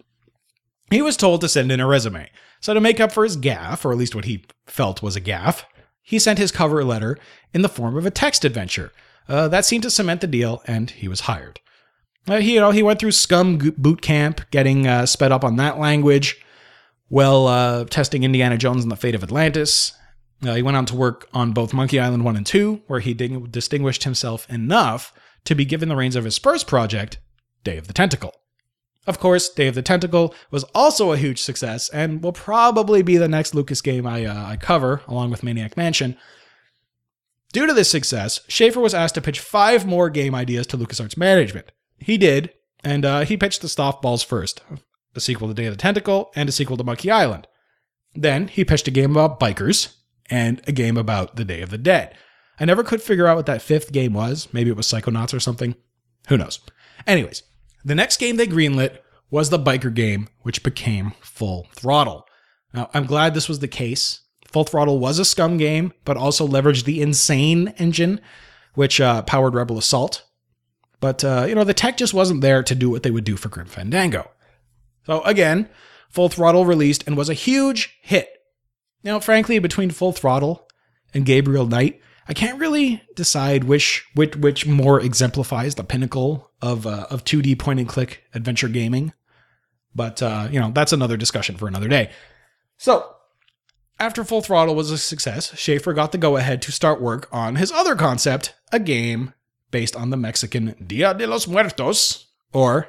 Speaker 1: he was told to send in a resume. So, to make up for his gaffe, or at least what he felt was a gaffe, he sent his cover letter in the form of a text adventure. Uh, that seemed to cement the deal, and he was hired. Uh, he, you know, he went through SCUMM boot camp, getting uh, sped up on that language, while uh, testing Indiana Jones and the Fate of Atlantis. Uh, he went on to work on both Monkey Island 1 and 2, where he distinguished himself enough to be given the reins of his first project, Day of the Tentacle. Of course, Day of the Tentacle was also a huge success and will probably be the next Lucas game I, uh, I cover, along with Maniac Mansion. Due to this success, Schafer was asked to pitch five more game ideas to LucasArts management. He did, and uh, he pitched the Softballs first, a sequel to Day of the Tentacle and a sequel to Monkey Island. Then he pitched a game about bikers and a game about the Day of the Dead. I never could figure out what that fifth game was. Maybe it was Psychonauts or something. Who knows? Anyways, the next game they greenlit was the biker game, which became Full Throttle. Now, I'm glad this was the case. Full Throttle was a SCUMM game, but also leveraged the Insane engine, which uh, powered Rebel Assault. But, uh, you know, the tech just wasn't there to do what they would do for Grim Fandango. So, again, Full Throttle released and was a huge hit. Now, frankly, between Full Throttle and Gabriel Knight, I can't really decide which which which more exemplifies the pinnacle of uh, of 2D point and click adventure gaming. But uh, you know, that's another discussion for another day. So, after Full Throttle was a success, Schafer got the go ahead to start work on his other concept, a game based on the Mexican Dia de los Muertos, or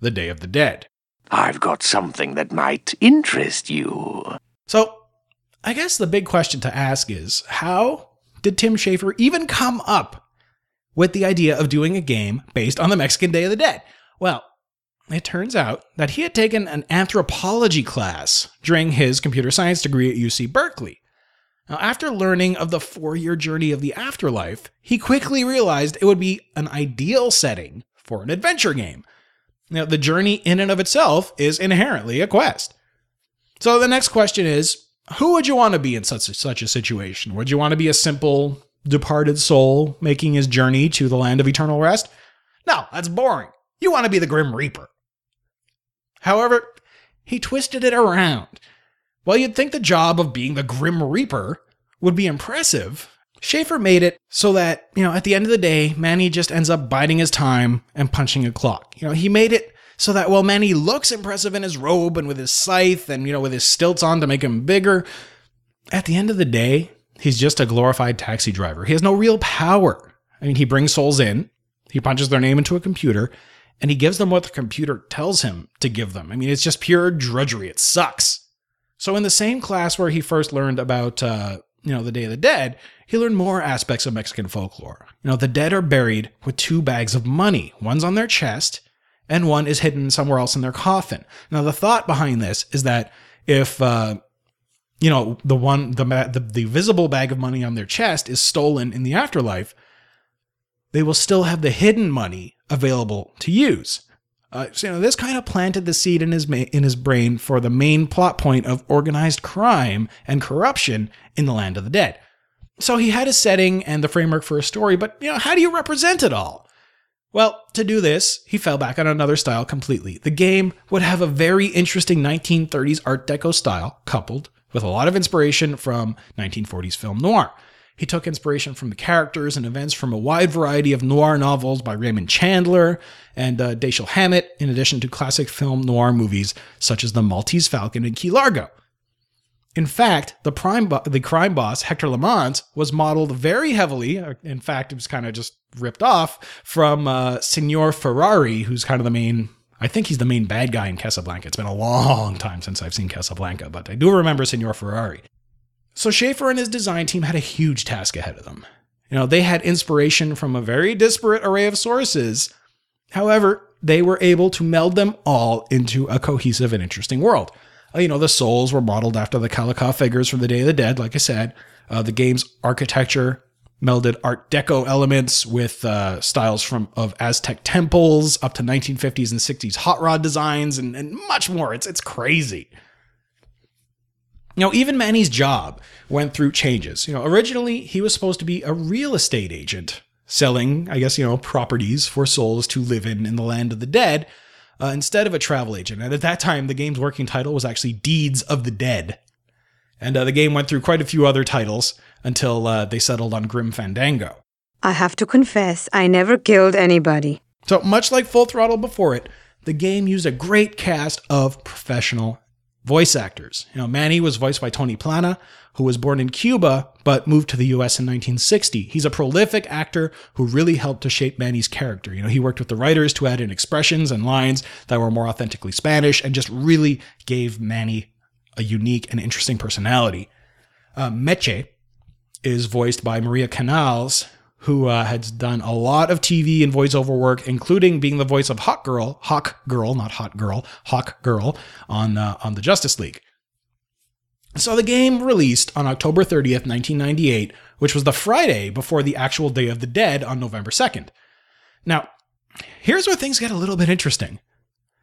Speaker 1: the Day of the Dead.
Speaker 7: I've got something that might interest you.
Speaker 1: So, I guess the big question to ask is how did Tim Schafer even come up with the idea of doing a game based on the Mexican Day of the Dead? Well, it turns out that he had taken an anthropology class during his computer science degree at UC Berkeley. Now, after learning of the four year journey of the afterlife, he quickly realized it would be an ideal setting for an adventure game. Now, the journey in and of itself is inherently a quest. So the next question is who would you want to be in such a, such a situation? Would you want to be a simple departed soul making his journey to the land of eternal rest? No, that's boring. You want to be the Grim Reaper. However, he twisted it around. While you'd think the job of being the Grim Reaper would be impressive, Schafer made it so that, you know, at the end of the day, Manny just ends up biding his time and punching a clock. You know, he made it so that while Manny looks impressive in his robe and with his scythe and, you know, with his stilts on to make him bigger, at the end of the day, he's just a glorified taxi driver. He has no real power. I mean, he brings souls in, he punches their name into a computer, and he gives them what the computer tells him to give them. I mean, it's just pure drudgery. It sucks. So, in the same class where he first learned about, uh, you know, the Day of the Dead, he learned more aspects of Mexican folklore. You know, the dead are buried with two bags of money. One's on their chest, and one is hidden somewhere else in their coffin. Now, the thought behind this is that if, uh, you know, the one, the, the, the visible bag of money on their chest is stolen in the afterlife, they will still have the hidden money available to use. Uh, so, you know, this kind of planted the seed in his ma- in his brain for the main plot point of organized crime and corruption in the land of the dead. So he had a setting and the framework for a story, but you know, how do you represent it all? Well, to do this, he fell back on another style completely. The game would have a very interesting 1930s Art Deco style, coupled with a lot of inspiration from 1940s film noir. He took inspiration from the characters and events from a wide variety of noir novels by Raymond Chandler and uh, Dashiell Hammett, in addition to classic film noir movies such as The Maltese Falcon and Key Largo. In fact, the, bo- the crime boss, Hector LeMans, was modeled very heavily. uh, In fact, it was kind of just ripped off from uh, Signor Ferrari, who's kind of the main, I think he's the main bad guy in Casablanca. It's been a long time since I've seen Casablanca, but I do remember Signor Ferrari. So Schafer and his design team had a huge task ahead of them. You know, they had inspiration from a very disparate array of sources. However, they were able to meld them all into a cohesive and interesting world. Uh, you know, the souls were modeled after the calaca figures from the Day of the Dead, like I said. Uh, the game's architecture melded Art Deco elements with uh, styles from of Aztec temples up to 1950s and 60s hot rod designs and, and much more. It's it's crazy. Know, even Manny's job went through changes. You know, originally he was supposed to be a real estate agent, selling, I guess, you know, properties for souls to live in in the land of the dead, uh, instead of a travel agent. And at that time, the game's working title was actually Deeds of the Dead. And uh, the game went through quite a few other titles until uh, they settled on Grim Fandango.
Speaker 6: I have to confess, I never killed anybody.
Speaker 1: So, much like Full Throttle before it, the game used a great cast of professional voice actors. You know, Manny was voiced by Tony Plana, who was born in Cuba but moved to the US in 1960. He's a prolific actor who really helped to shape Manny's character. You know, he worked with the writers to add in expressions and lines that were more authentically Spanish and just really gave Manny a unique and interesting personality. Uh, Meche is voiced by Maria Canals, who uh, has done a lot of TV and voiceover work, including being the voice of Hawk Girl, Hawk Girl, not Hot Girl, Hawk Girl on uh, on the Justice League. So the game released on October 30th, 1998, which was the Friday before the actual Day of the Dead on November 2nd. Now, here's where things get a little bit interesting.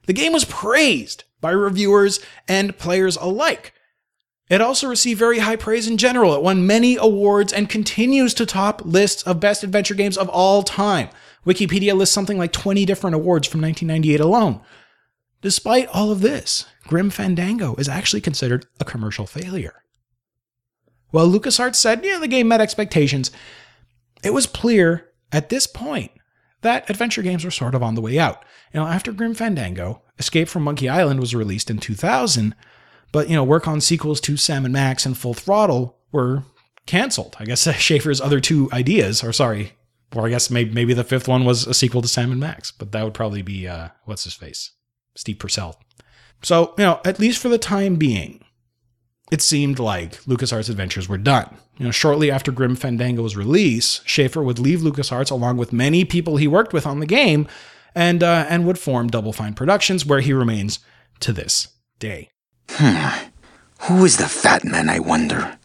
Speaker 1: The game was praised by reviewers and players alike. It also received very high praise in general. It won many awards and continues to top lists of best adventure games of all time. Wikipedia lists something like 20 different awards from 1998 alone. Despite all of this, Grim Fandango is actually considered a commercial failure. While LucasArts said, yeah, the game met expectations, it was clear at this point that adventure games were sort of on the way out. You know, after Grim Fandango, Escape from Monkey Island was released in 2000, but you know, work on sequels to Sam and Max and Full Throttle were canceled. I guess Schafer's other two ideas, or sorry, or I guess maybe maybe the fifth one was a sequel to Sam and Max, but that would probably be uh, what's his face, Steve Purcell. So you know, at least for the time being, it seemed like LucasArts Adventures were done. You know, shortly after Grim Fandango's release, Schafer would leave LucasArts along with many people he worked with on the game, and uh, and would form Double Fine Productions, where he remains to this day.
Speaker 5: Hmm. Who is the fat man, I wonder?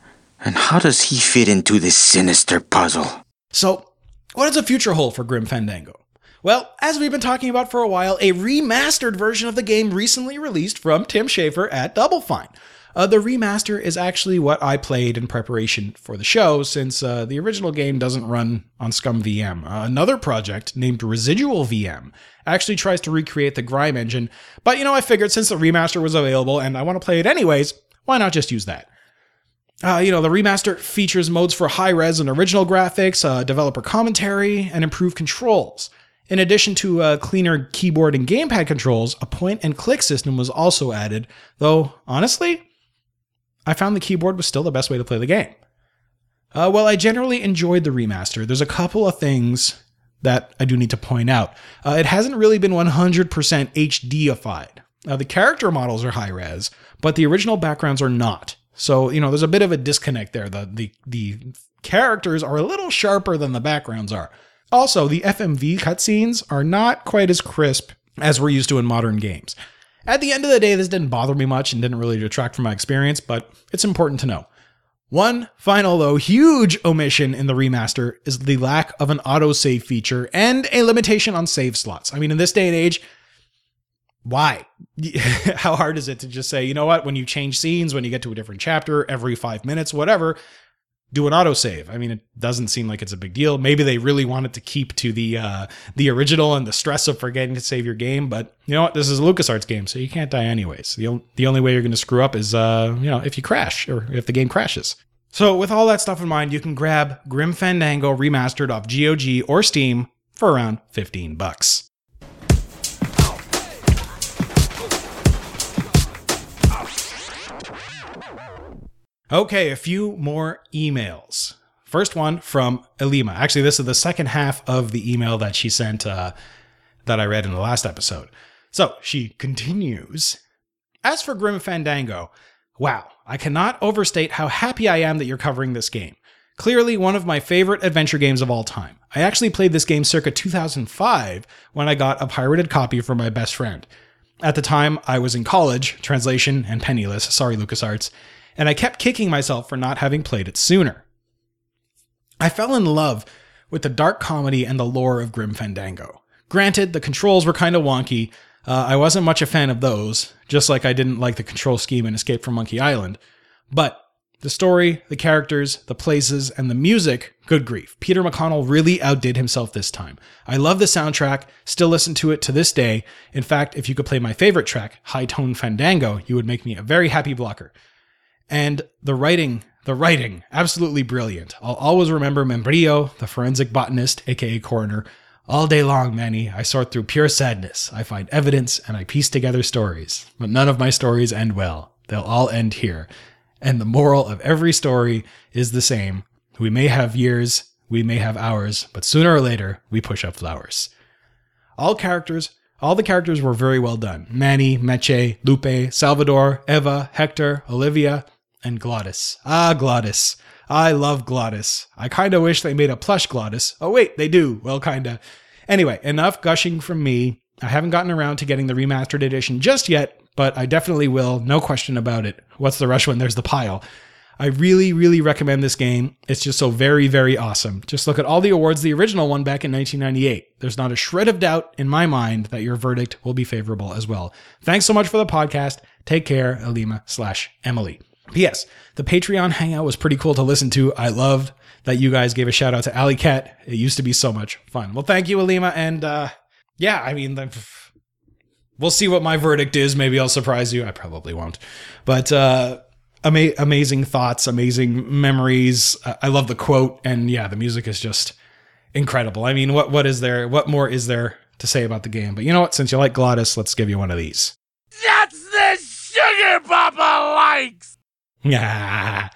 Speaker 5: And how does he fit into this sinister puzzle?
Speaker 1: So, what does the future hold for Grim Fandango? Well, as we've been talking about for a while, a remastered version of the game recently released from Tim Schafer at Double Fine. Uh, the remaster is actually what I played in preparation for the show, since uh, the original game doesn't run on ScummVM. Uh, another project named ResidualVM actually tries to recreate the GrimE engine, but you know, I figured since the remaster was available and I want to play it anyways, why not just use that? Uh, you know, the remaster features modes for high res and original graphics, uh, developer commentary, and improved controls. In addition to uh, cleaner keyboard and gamepad controls, a point and click system was also added, though, honestly, I found the keyboard was still the best way to play the game. Uh, well, I generally enjoyed the remaster. There's a couple of things that I do need to point out. Uh, it hasn't really been 100% HDified. Uh, the character models are high res, but the original backgrounds are not. So, you know, there's a bit of a disconnect there. The, the, the characters are a little sharper than the backgrounds are. Also, the FMV cutscenes are not quite as crisp as we're used to in modern games. At the end of the day, this didn't bother me much and didn't really detract from my experience, but it's important to know. One final, though, huge omission in the remaster is the lack of an autosave feature and a limitation on save slots. I mean, in this day and age, why? How hard is it to just say, you know what, when you change scenes, when you get to a different chapter, every five minutes, whatever, do an autosave? I mean, it doesn't seem like it's a big deal. Maybe they really wanted to keep to the uh, the original and the stress of forgetting to save your game, but you know what? This is a LucasArts game, so you can't die anyways. The, o- the only way you're going to screw up is, uh, you know, if you crash or if the game crashes. So, with all that stuff in mind, you can grab Grim Fandango remastered off GOG or Steam for around 15 bucks. Okay, a few more emails. First one from Elima. Actually, this is the second half of the email that she sent uh, that I read in the last episode. So she continues As for Grim Fandango, wow, I cannot overstate how happy I am that you're covering this game. Clearly, one of my favorite adventure games of all time. I actually played this game circa 2005 when I got a pirated copy from my best friend. At the time, I was in college, translation, and penniless. Sorry, LucasArts and I kept kicking myself for not having played it sooner. I fell in love with the dark comedy and the lore of Grim Fandango. Granted, the controls were kind of wonky. Uh, I wasn't much a fan of those, just like I didn't like the control scheme in Escape from Monkey Island. But the story, the characters, the places, and the music, good grief. Peter McConnell really outdid himself this time. I love the soundtrack, still listen to it to this day. In fact, if you could play my favorite track, High Tone Fandango, you would make me a very happy blocker. And the writing, the writing, absolutely brilliant. I'll always remember Membrillo, the forensic botanist, aka coroner. All day long, Manny, I sort through pure sadness. I find evidence and I piece together stories. But none of my stories end well. They'll all end here. And the moral of every story is the same. We may have years, we may have hours, but sooner or later, we push up flowers. All characters, all the characters were very well done. Manny, Meche, Lupe, Salvador, Eva, Hector, Olivia, and Glottis. Ah, Glottis. I love Glottis. I kinda wish they made a plush Glottis. Oh, wait, they do. Well, kinda. Anyway, enough gushing from me. I haven't gotten around to getting the remastered edition just yet, but I definitely will, no question about it. What's the rush when there's the pile? I really, really recommend this game. It's just so very, very awesome. Just look at all the awards the original won back in 1998. There's not a shred of doubt in my mind that your verdict will be favorable as well. Thanks so much for the podcast. Take care, Alima slash Emily. P.S. The Patreon hangout was pretty cool to listen to. I loved that you guys gave a shout out to Alley Cat. It used to be so much fun. Well, thank you, Alima. And uh, yeah, I mean, we'll see what my verdict is. Maybe I'll surprise you. I probably won't. But uh, ama- amazing thoughts, amazing memories. Uh, I love the quote, and yeah, the music is just incredible. I mean, what what is there? What more is there to say about the game? But you know what? Since you like Glottis, let's give you one of these.
Speaker 7: That's the sugar Papa likes!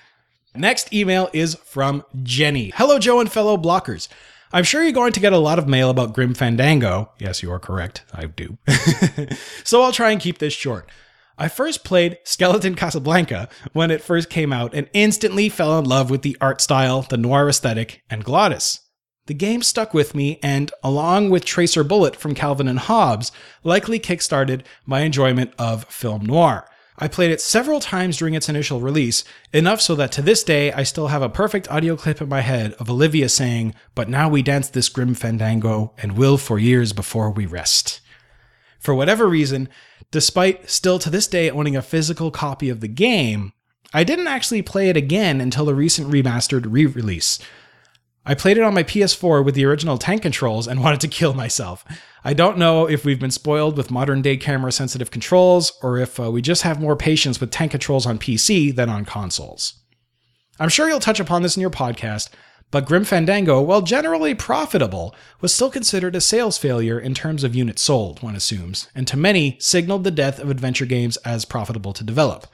Speaker 1: Next email is from Jenny. Hello, Joe and fellow blockers. I'm sure you're going to get a lot of mail about Grim Fandango. Yes, you are correct. I do. so I'll try and keep this short. I first played Skeleton Casablanca when it first came out and instantly fell in love with the art style, the noir aesthetic, and Glottis. The game stuck with me and, along with Tracer Bullet from Calvin and Hobbes, likely kickstarted my enjoyment of film noir. I played it several times during its initial release, enough so that to this day I still have a perfect audio clip in my head of Olivia saying, But now we dance this grim fandango and will for years before we rest. For whatever reason, Despite still to this day owning a physical copy of the game, I didn't actually play it again until the recent remastered re release. I played it on my PS4 with the original tank controls and wanted to kill myself. I don't know if we've been spoiled with modern day camera sensitive controls or if uh, we just have more patience with tank controls on PC than on consoles. I'm sure you'll touch upon this in your podcast, but Grim Fandango, while generally profitable, was still considered a sales failure in terms of units sold, one assumes, and to many signaled the death of adventure games as profitable to develop.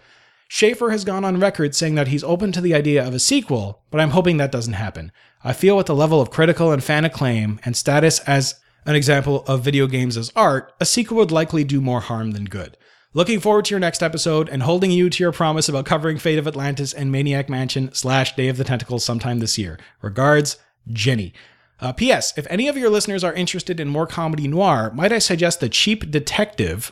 Speaker 1: Schafer has gone on record saying that he's open to the idea of a sequel, but I'm hoping that doesn't happen. I feel with the level of critical and fan acclaim and status as an example of video games as art, a sequel would likely do more harm than good. Looking forward to your next episode and holding you to your promise about covering Fate of Atlantis and Maniac Mansion slash Day of the Tentacles sometime this year. Regards, Jenny. Uh, P.S. If any of your listeners are interested in more comedy noir, might I suggest The Cheap Detective,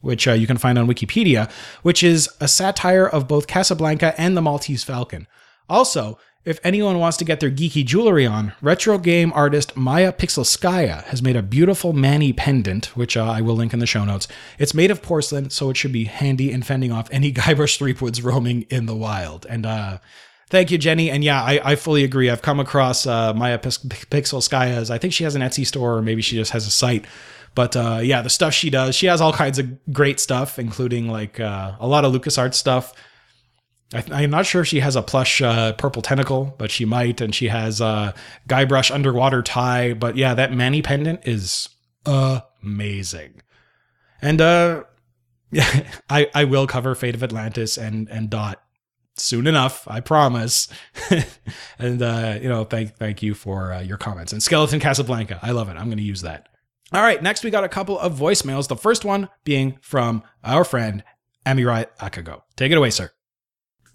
Speaker 1: which uh, you can find on Wikipedia, which is a satire of both Casablanca and The Maltese Falcon. Also, if anyone wants to get their geeky jewelry on, retro game artist Maya Pixelskaya has made a beautiful Manny pendant, which uh, I will link in the show notes. It's made of porcelain, so it should be handy in fending off any Guybrush Threepwoods roaming in the wild. And uh, thank you, Jenny. And yeah, I, I fully agree. I've come across uh, Maya Pixelskaya's. I think she has an Etsy store, or maybe she just has a site. But uh, yeah, the stuff she does, she has all kinds of great stuff, including like uh, a lot of LucasArts stuff. I, am not sure if she has a plush uh, purple tentacle, but she might. And she has a Guybrush underwater tie. But yeah, that Manny pendant is amazing. And uh, yeah, I I will cover Fate of Atlantis and and Dot soon enough, I promise. and uh, you know, thank thank you for uh, your comments. And Skeleton Casablanca, I love it. I'm going to use that. All right, next we got a couple of voicemails. The first one being from our friend Amirai Akago. Take it away, sir.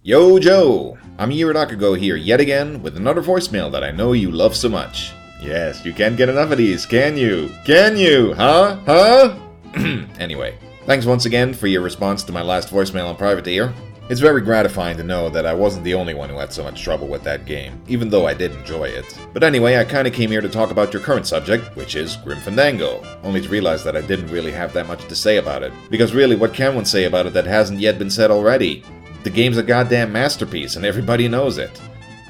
Speaker 13: Yo, Joe! Amir Akago here yet again with another voicemail that I know you love so much. Yes, you can't get enough of these, can you? Can you? Huh? Huh? anyway, thanks once again for your response to my last voicemail on Private Ear. It's very gratifying to know that I wasn't the only one who had so much trouble with that game, even though I did enjoy it. But anyway, I kinda came here to talk about your current subject, which is Grim Fandango, only to realize that I didn't really have that much to say about it. Because really, what can one say about it that hasn't yet been said already? The game's a goddamn masterpiece, and everybody knows it.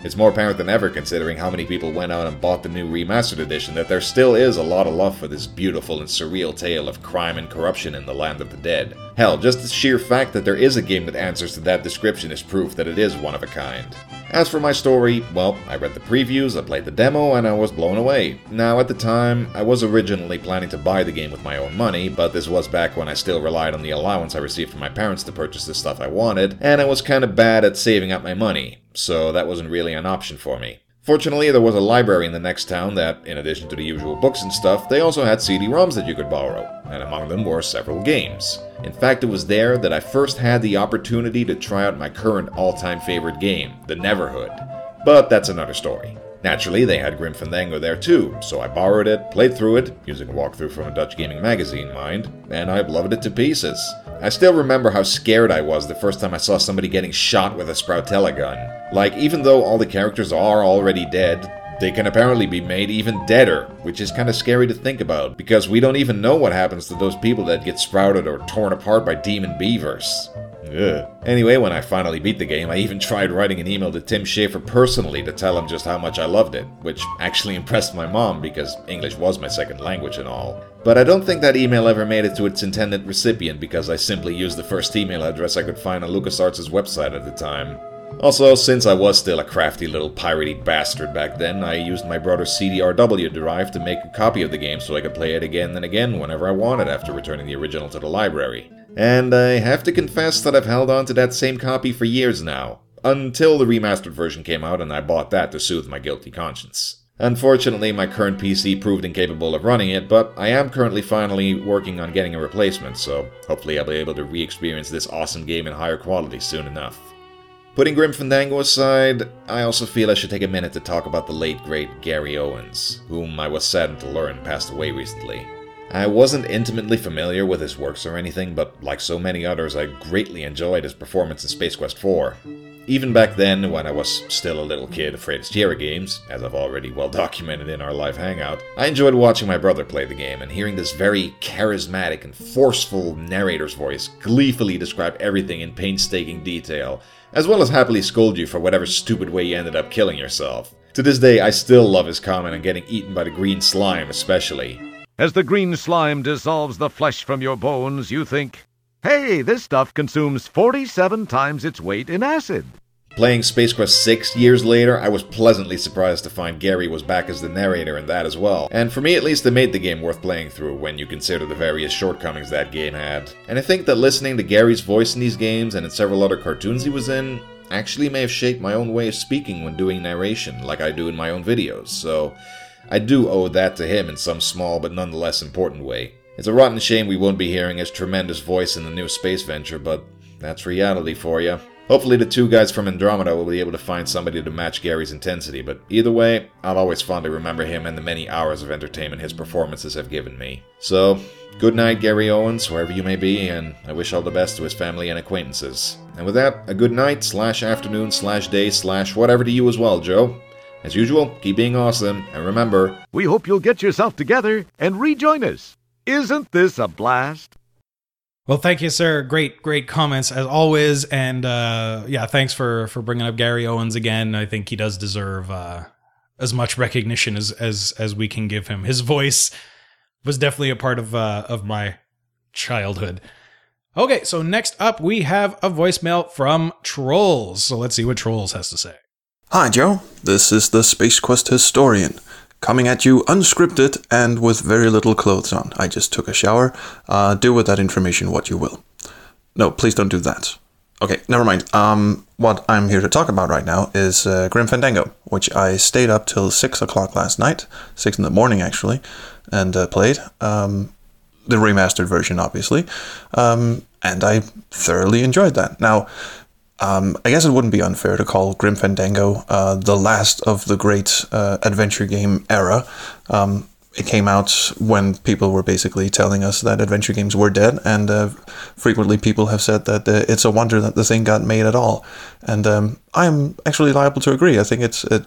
Speaker 13: It's more apparent than ever considering how many people went out and bought the new remastered edition that there still is a lot of love for this beautiful and surreal tale of crime and corruption in the land of the dead. Hell, just the sheer fact that there is a game that answers to that description is proof that it is one of a kind. As for my story, well, I read the previews, I played the demo, and I was blown away. Now, at the time, I was originally planning to buy the game with my own money, but this was back when I still relied on the allowance I received from my parents to purchase the stuff I wanted, and I was kinda bad at saving up my money so that wasn't really an option for me. Fortunately, there was a library in the next town that, in addition to the usual books and stuff, they also had CD-ROMs that you could borrow, and among them were several games. In fact, it was there that I first had the opportunity to try out my current all-time favorite game, The Neverhood. But that's another story. Naturally, they had Grim Fandango there too, so I borrowed it, played through it, using a walkthrough from a Dutch gaming magazine, mind, and I've loved it to pieces. I still remember how scared I was the first time I saw somebody getting shot with a Sproutella gun. Like, even though all the characters are already dead, they can apparently be made even deader, which is kinda scary to think about, because we don't even know what happens to those people that get sprouted or torn apart by demon beavers. Anyway, when I finally beat the game, I even tried writing an email to Tim Schafer personally to tell him just how much I loved it, which actually impressed my mom because English was my second language and all. But I don't think that email ever made it to its intended recipient because I simply used the first email address I could find on LucasArts' website at the time. Also, since I was still a crafty little piratey bastard back then, I used my brother's CDRW drive to make a copy of the game so I could play it again and again whenever I wanted after returning the original to the library. And I have to confess that I've held on to that same copy for years now, until the remastered version came out and I bought that to soothe my guilty conscience. Unfortunately, my current PC proved incapable of running it, but I am currently finally working on getting a replacement, so hopefully I'll be able to re experience this awesome game in higher quality soon enough. Putting Grim Fandango aside, I also feel I should take a minute to talk about the late great Gary Owens, whom I was saddened to learn passed away recently. I wasn't intimately familiar with his works or anything, but like so many others, I greatly enjoyed his performance in Space Quest IV. even back then, when I was still a little kid afraid of Sierra games, as I've already well documented in our live hangout, I enjoyed watching my brother play the game and hearing this very charismatic and forceful narrator's voice gleefully describe everything in painstaking detail, as well as happily scold you for whatever stupid way you ended up killing yourself. To this day, I still love his comment on getting eaten by the green slime, especially.
Speaker 14: As the green slime dissolves the flesh from your bones, you think, hey, this stuff consumes 47 times its weight in acid.
Speaker 13: Playing Space Quest 6 years later, I was pleasantly surprised to find Gary was back as the narrator in that as well. And for me at least, it made the game worth playing through when you consider the various shortcomings that game had. And I think that listening to Gary's voice in these games and in several other cartoons he was in actually may have shaped my own way of speaking when doing narration, like I do in my own videos, so I do owe that to him in some small but nonetheless important way. It's a rotten shame we won't be hearing his tremendous voice in the new space venture, but that's reality for you. Hopefully, the two guys from Andromeda will be able to find somebody to match Gary's intensity, but either way, I'll always fondly remember him and the many hours of entertainment his performances have given me. So, good night, Gary Owens, wherever you may be, and I wish all the best to his family and acquaintances. And with that, a good night, slash afternoon, slash day, slash whatever to you as well, Joe. As usual, keep being awesome, and remember,
Speaker 14: We hope you'll get yourself together and rejoin us. Isn't this a blast?
Speaker 1: Well, thank you, sir. Great, great comments as always, and uh, yeah, thanks for for bringing up Gary Owens again. I think he does deserve uh, as much recognition as as as we can give him. His voice was definitely a part of uh, of my childhood. Okay, so next up we have a voicemail from Troels. So let's see what Troels has to say.
Speaker 15: Hi, Joe. This is the Space Quest historian, coming at you unscripted and with very little clothes on. I just took a shower. Uh, do with that information what you will. No, please don't do that. Okay, never mind. Um, what I'm here to talk about right now is uh, Grim Fandango, which I stayed up till six o'clock last night, six in the morning actually, and uh, played. Um, the remastered version, obviously, um, and I thoroughly enjoyed that. Now, um, I guess it wouldn't be unfair to call Grim Fandango uh, the last of the great uh, adventure game era. Um, it came out when people were basically telling us that adventure games were dead, and uh, frequently people have said that uh, it's a wonder that the thing got made at all. And um, I'm actually liable to agree. I think it's it,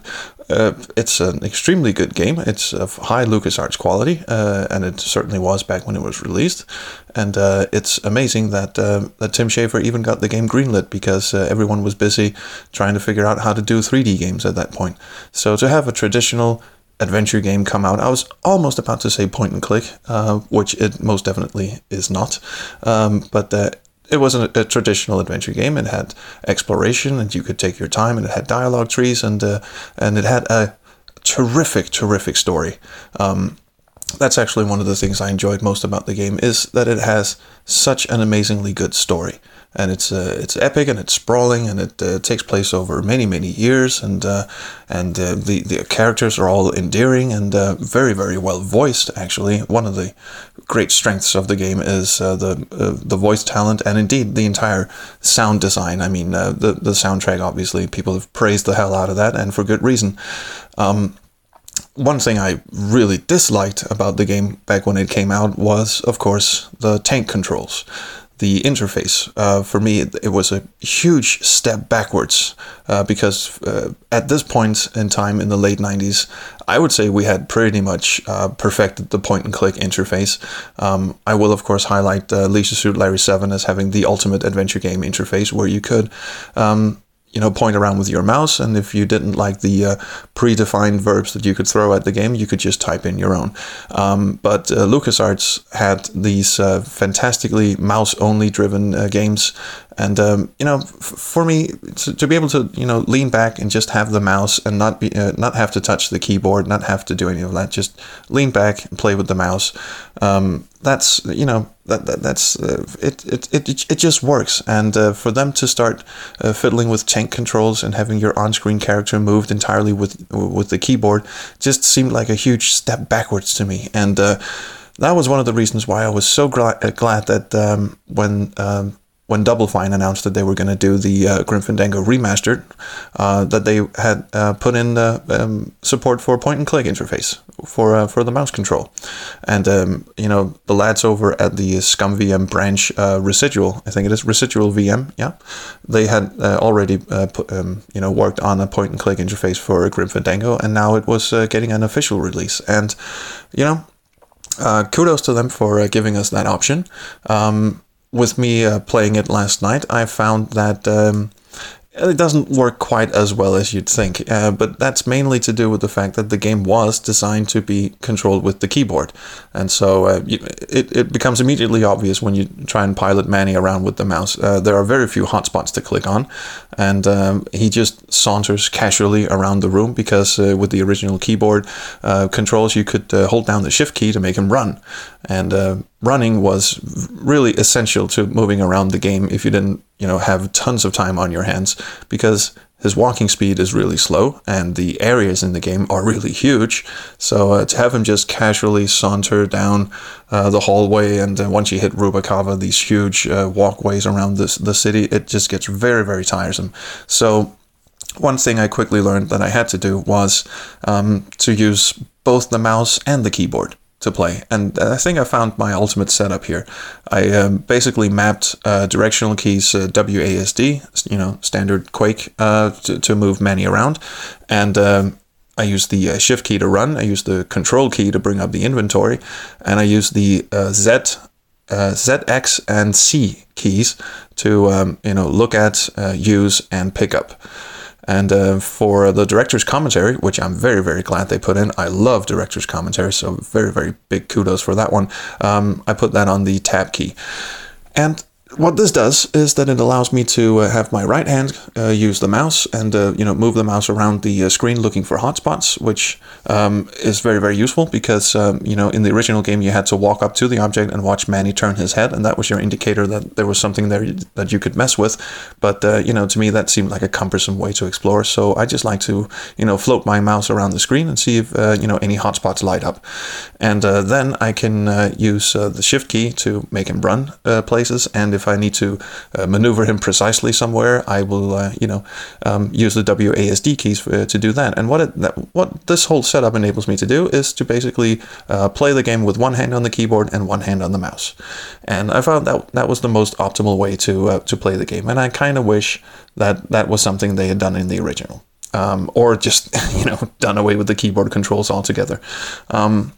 Speaker 15: uh, it's an extremely good game. It's of high LucasArts quality, uh, and it certainly was back when it was released. And uh, it's amazing that uh, that Tim Schafer even got the game greenlit because everyone was busy trying to figure out how to do 3D games at that point. So to have a traditional adventure game come out. I was almost about to say point and click, uh, which it most definitely is not. Um, but it wasn't a, a, traditional adventure game. It had exploration, and you could take your time, and it had dialogue trees, and uh, and it had a terrific, terrific story. Um, that's actually one of the things I enjoyed most about the game is that it has such an amazingly good story and it's uh, it's epic and it's sprawling and it uh, takes place over many many years. And uh, and uh, the the characters are all endearing and uh, very very well voiced actually. One of the great strengths of the game is uh, the the voice talent and indeed the entire sound design. I mean the the soundtrack obviously people have praised the hell out of that and for good reason. Um, one thing I really disliked about the game back when it came out was, of course, the tank controls the interface. Uh, for me, it, it, was a huge step backwards uh, because uh, at this point in time in the late 90s, I would say we had pretty much uh, perfected the point and click interface. Um, I will, of course, highlight uh, Leisure Suit Larry 7 as having the ultimate adventure game interface where you could. Um, you know, point around with your mouse, and if you didn't like the uh, predefined verbs that you could throw at the game, you could just type in your own. Um, but uh, LucasArts had these uh, fantastically mouse-only driven uh, games, and um, you know, f- for me to, to, be able to you know lean back and just have the mouse and not be uh, not have to touch the keyboard, not have to do any of that, just lean back and play with the mouse. Um, that's you know that, that that's uh, it, it it it just works and uh, for them to start uh, fiddling with tank controls and having your on-screen character moved entirely with with the keyboard just seemed like a huge step backwards to me and uh, that was one of the reasons why I was so glad, uh, glad that um, when um, when Double Fine announced that they were going to do the uh, Grim Fandango remastered, uh, that they had uh, put in um, support for point and click interface for uh, for the mouse control, and um, you know the lads over at the ScummVM branch uh, Residual, I think it is ResidualVM, yeah, they had uh, already put, um, you know worked on a point and click interface for Grim Fandango, and now it was getting an official release, and you know kudos to them for giving us that option. Um, with me uh, playing it last night, I found that um, it doesn't work quite as well as you'd think, uh, but that's mainly to do with the fact that the game was designed to be controlled with the keyboard. And so uh, it, it becomes immediately obvious when you try and pilot Manny around with the mouse. Uh, there are very few hotspots to click on, and um, he just saunters casually around the room because uh, with the original keyboard uh, controls, you could hold down the shift key to make him run. And running was really essential to moving around the game if you didn't, you know, have tons of time on your hands because his walking speed is really slow and the areas in the game are really huge. So uh, to have him just casually saunter down uh, the hallway and uh, once you hit Rubacava, these huge uh, walkways around this, the city, it just gets very, very tiresome. So one thing I quickly learned that I had to do was um, to use both the mouse and the keyboard to play. And I think I found my ultimate setup here. I um, basically mapped uh, directional keys uh, WASD, you know, standard Quake, uh, to, to move Manny around. And um, I used the uh, shift key to run. I used the control key to bring up the inventory. And I used the uh, Z, uh, ZX and C keys to, um, you know, look at, use, and pick up. And uh, for the director's commentary, which I'm very, very glad they put in, I love director's commentary, so very, very big kudos for that one. Um, I put that on the tab key. And what this does is that it allows me to uh, have my right hand uh, use the mouse and uh, you know move the mouse around the uh, screen looking for hotspots, which um, is very very useful because um, you know in the original game you had to walk up to the object and watch Manny turn his head, and that was your indicator that there was something there that you could mess with. But uh, you know to me that seemed like a cumbersome way to explore, so I just like to you know float my mouse around the screen and see if uh, you know any hotspots light up, and then I can use the shift key to make him run places, and if if I need to uh, maneuver him precisely somewhere, I will, uh, you know, um, use the WASD keys for, to do that. And what it, what this whole setup enables me to do is to basically uh, play the game with one hand on the keyboard and one hand on the mouse. And I found that that was the most optimal way to uh, to play the game. And I kind of wish that that was something they had done in the original. Um, or just you know done away with the keyboard controls altogether. Um,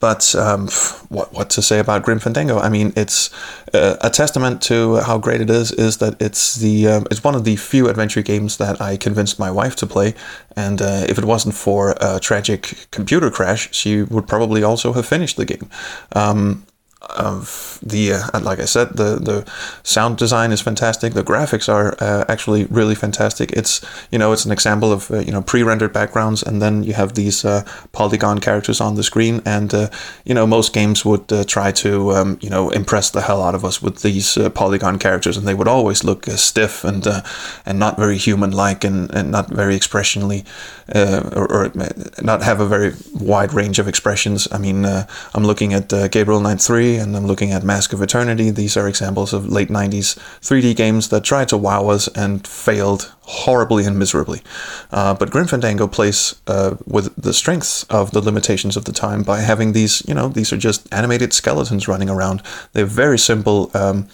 Speaker 15: but um, what what to say about Grim Fandango? I mean, it's uh, a testament to how great it is. Is that it's the um, it's one of the few adventure games that I convinced my wife to play, and uh, if it wasn't for a tragic computer crash, she would probably also have finished the game. Um, of the uh, like I said, the the sound design is fantastic. The graphics are uh, actually really fantastic. It's you know it's an example of uh, you know pre-rendered backgrounds, and then you have these uh, polygon characters on the screen. And uh, you know most games would uh, try to um, you know impress the hell out of us with these polygon characters, and they would always look stiff and and not very human-like and, and not very expressionally or, or, not have a very wide range of expressions. I mean, I'm looking at Gabriel Knight Three and I'm looking at Mask of Eternity. These are examples of late 90s 3D games that tried to wow us and failed horribly and miserably. Uh, but Grim Fandango plays uh, with the strengths of the limitations of the time by having these, you know, these are just animated skeletons running around. They're very simple um,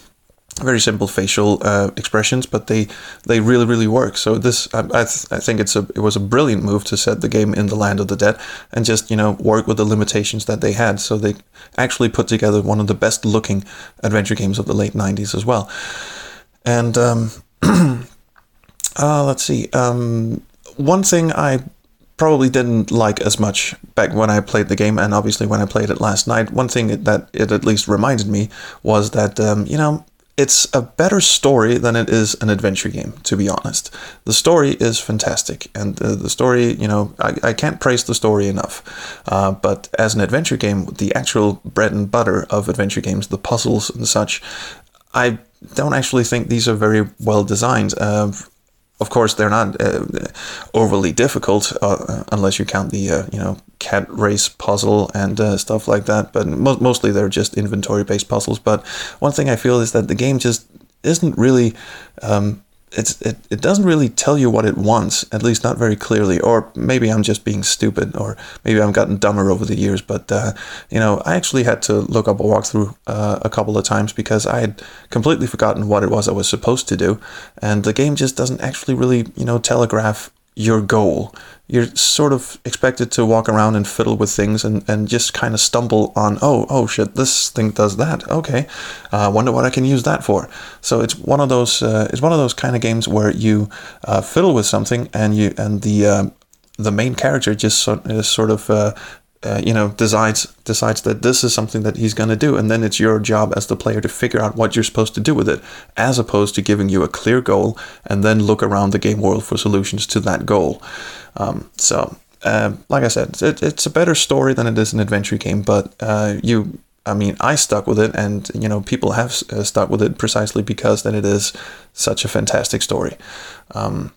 Speaker 15: very simple facial uh, expressions, but they they really really work. So this I, I, th- I, think it's a it was a brilliant move to set the game in the land of the dead and just you know work with the limitations that they had. So they actually put together one of the best looking adventure games of the late '90s as well. And um, uh, let's see, um, one thing I probably didn't like as much back when I played the game, and obviously when I played it last night. One thing that it at least reminded me was that um, you know it's a better story than it is an adventure game, to be honest. The story is fantastic, and uh, the story, you know, I, I can't praise the story enough. Uh, but as an adventure game, the actual bread and butter of adventure games, the puzzles and such, I don't actually think these are very well designed. Uh, of course, they're not uh, overly difficult uh, unless you count the uh, you know cat race puzzle and uh, stuff like that. But mo- mostly they're just inventory based puzzles. But one thing I feel is that the game just isn't really. Um, it's it, it doesn't really tell you what it wants, at least not very clearly. Or maybe I'm just being stupid, or maybe I've gotten dumber over the years. But uh, you know, I actually had to look up a walkthrough uh, a couple of times because I had completely forgotten what it was I was supposed to do, and the game just doesn't actually really you know telegraph your goal. You're sort of expected to walk around and fiddle with things and, and just kind of stumble on, oh, oh shit, this thing does that. Okay, I uh, wonder what I can use that for. So it's one of those uh, it's one of those kind of games where you uh, fiddle with something and you and the uh, the main character just sort, sort of uh, you know decides decides that this is something that he's going to do and then it's your job as the player to figure out what you're supposed to do with it as opposed to giving you a clear goal and then look around the game world for solutions to that goal um, so uh, like i said it, it's a better story than it is an adventure game but uh, you I mean, I stuck with it, and you know, people have uh, stuck with it precisely because that it is such a fantastic story. Um,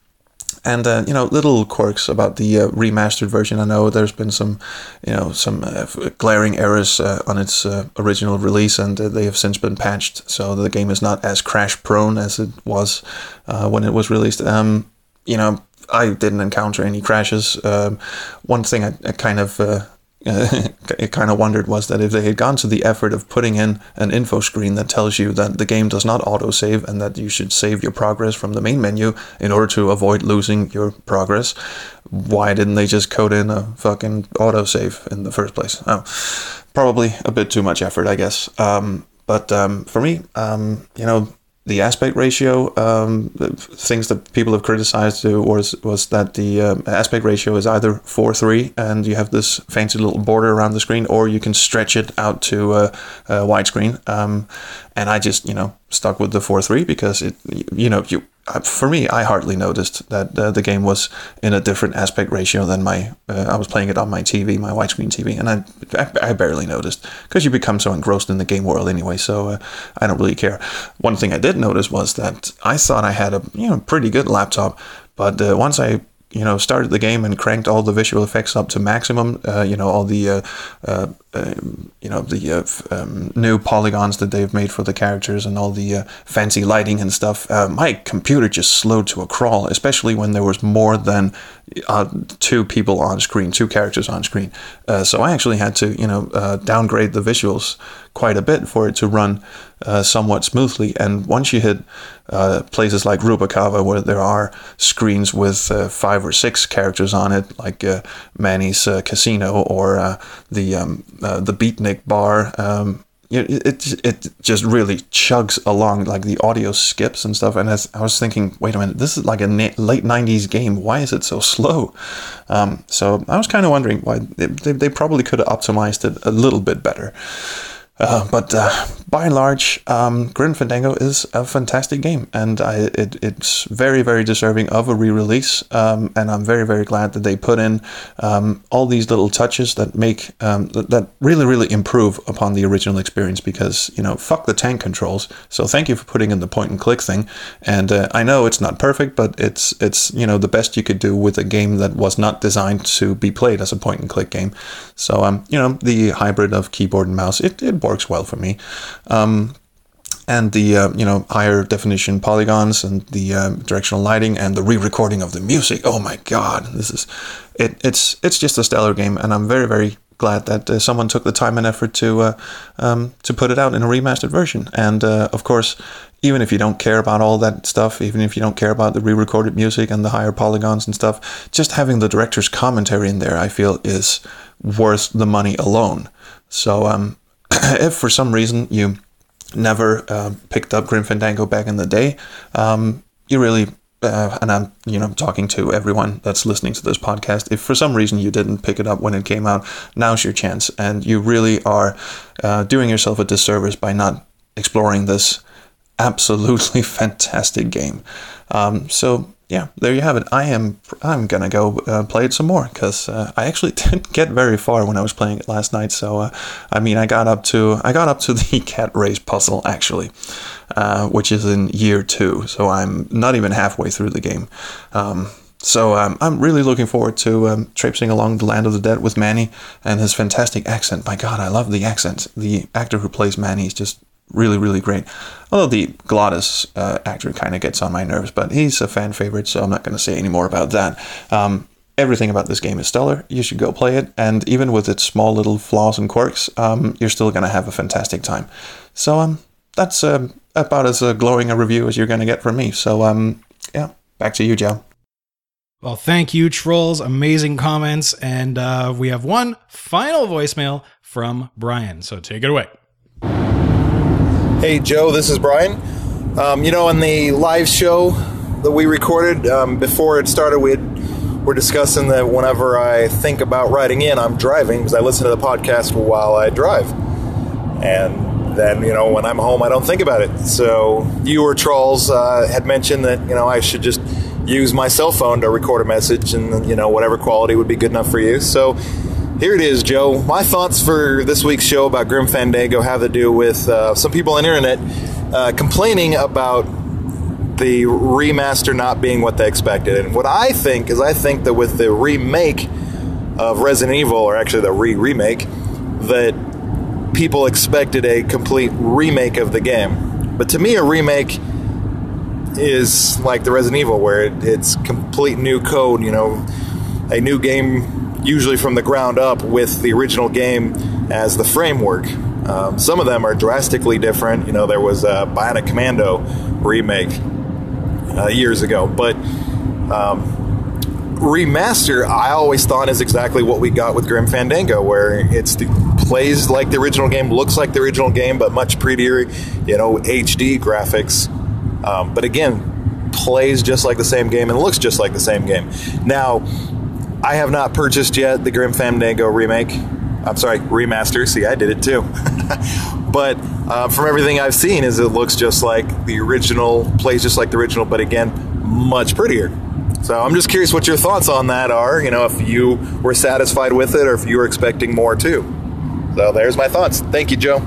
Speaker 15: and uh, you know little quirks about the uh, remastered version. I know there's been some, you know, some uh, glaring errors uh, on its uh, original release, and uh, they have since been patched, so the game is not as crash prone as it was when it was released. Um, you know, I didn't encounter any crashes. Um, one thing I, I kind of it kind of wondered was that if they had gone to the effort of putting in an info screen that tells you that the game does not autosave and that you should save your progress from the main menu in order to avoid losing your progress, why didn't they just code in a fucking autosave in the first place? Oh, probably a bit too much effort, I guess. Um, but um, for me, um, you know, the aspect ratio, um, things that people have criticized was was that the um, aspect ratio is either four three, and you have this fancy little border around the screen, or you can stretch it out to uh, uh, widescreen. Um, and I just you know stuck with the four three because it you know you uh, for me, I hardly noticed that uh, the game was in a different aspect ratio than my. Uh, I was playing it on my TV, my widescreen TV, and I, I, barely noticed because you become so engrossed in the game world anyway. So uh, I don't really care. One thing I did notice was that I thought I had a you know pretty good laptop, but uh, once I you know started the game and cranked all the visual effects up to maximum, uh, you know all the um, you know the uh, um, new polygons that they've made for the characters and all the uh, fancy lighting and stuff. Uh, my computer just slowed to a crawl, especially when there was more than uh, two people on screen, two characters on screen. Uh, so I actually had to you know downgrade the visuals quite a bit for it to run somewhat smoothly. And once you hit places like Rubacava, where there are screens with five or six characters on it, like Manny's Casino or the um, uh, the beatnik bar. Um, it, it just really chugs along like the audio skips and stuff. And as i was thinking wait a minute this is like a na- late 90s game. Why is it so slow? Um, so i was kind of wondering why they, they probably could have optimized it a little bit better uh, but uh, by and large, um, Grim Fandango is a fantastic game, and I, it, it's very, very deserving of a re-release. Um, and I'm very, very glad that they put in um, all these little touches that make um, that, that, really, really improve upon the original experience. Because you know, fuck the tank controls. So thank you for putting in the point and click thing. And uh, I know it's not perfect, but it's it's you know the best you could do with a game that was not designed to be played as a point and click game. So um, you know, the hybrid of keyboard and mouse, it, it works well for me. Um, and the uh, you know higher definition polygons and the uh, directional lighting and the re-recording of the music. Oh my God, this is it. It's it's just a stellar game, and I'm very very glad that uh, someone took the time and effort to uh, um, to put it out in a remastered version. And uh, of course, even if you don't care about all that stuff, even if you don't care about the re-recorded music and the higher polygons and stuff, just having the director's commentary in there, I feel, is worth the money alone. So um, if for some reason you never uh, picked up Grim Fandango back in the day, um, you really, uh, and I'm you know talking to everyone that's listening to this podcast. If for some reason you didn't pick it up when it came out, now's your chance, and you really are uh, doing yourself a disservice by not exploring this absolutely fantastic game. Um, so yeah, there you have it. I am I'm gonna go uh, play it some more because uh, I actually didn't get very far when I was playing it last night. So uh, I mean, I got up to I got up to the cat race puzzle actually, uh, which is in year two. So I'm not even halfway through the game. Um, so um, I'm really looking forward to um, traipsing along the land of the dead with Manny and his fantastic accent. My God, I love the accent. The actor who plays Manny is just really, really great. Although the Glottis uh, actor kind of gets on my nerves, but he's a fan favorite, so I'm not going to say any more about that. Um, everything about this game is stellar. You should go play it, and even with its small little flaws and quirks, um, you're still going to have a fantastic time. So um, that's uh, about as uh, glowing a review as you're going to get from me. So um, yeah, back to you, Joe.
Speaker 1: Well, thank you, Troels. Amazing comments. And uh, we have one final voicemail from Brian. So take it away.
Speaker 16: Hey, Joe, this is Brian. Um, you know, on the live show that we recorded um, before it started, we were discussing that whenever I think about writing in, I'm driving because I listen to the podcast while I drive. And then, you know, when I'm home, I don't think about it. So you or Troels uh, had mentioned that, you know, I should just use my cell phone to record a message and, you know, whatever quality would be good enough for you. So here it is, Joe. My thoughts for this week's show about Grim Fandango have to do with uh, some people on the internet uh, complaining about the remaster not being what they expected. And what I think is, I think that with the remake of Resident Evil, or actually the re remake, that people expected a complete remake of the game. But to me, a remake is like the Resident Evil, where it, it's complete new code, you know, a new game, usually from the ground up, with the original game as the framework. Um, some of them are drastically different. You know, there was a Bionic Commando remake uh, years ago, but um, remaster, I always thought is exactly what we got with Grim Fandango, where it's the, plays like the original game, looks like the original game, but much prettier, you know, HD graphics. Um, but again, plays just like the same game and looks just like the same game. Now, I have not purchased yet the Grim Fandango remake. I'm sorry, remaster. See, I did it too. but uh, from everything I've seen, is it looks just like the original, plays just like the original, but again, much prettier. So I'm just curious what your thoughts on that are. You know, if you were satisfied with it, or if you were expecting more too. So there's my thoughts. Thank you, Joe.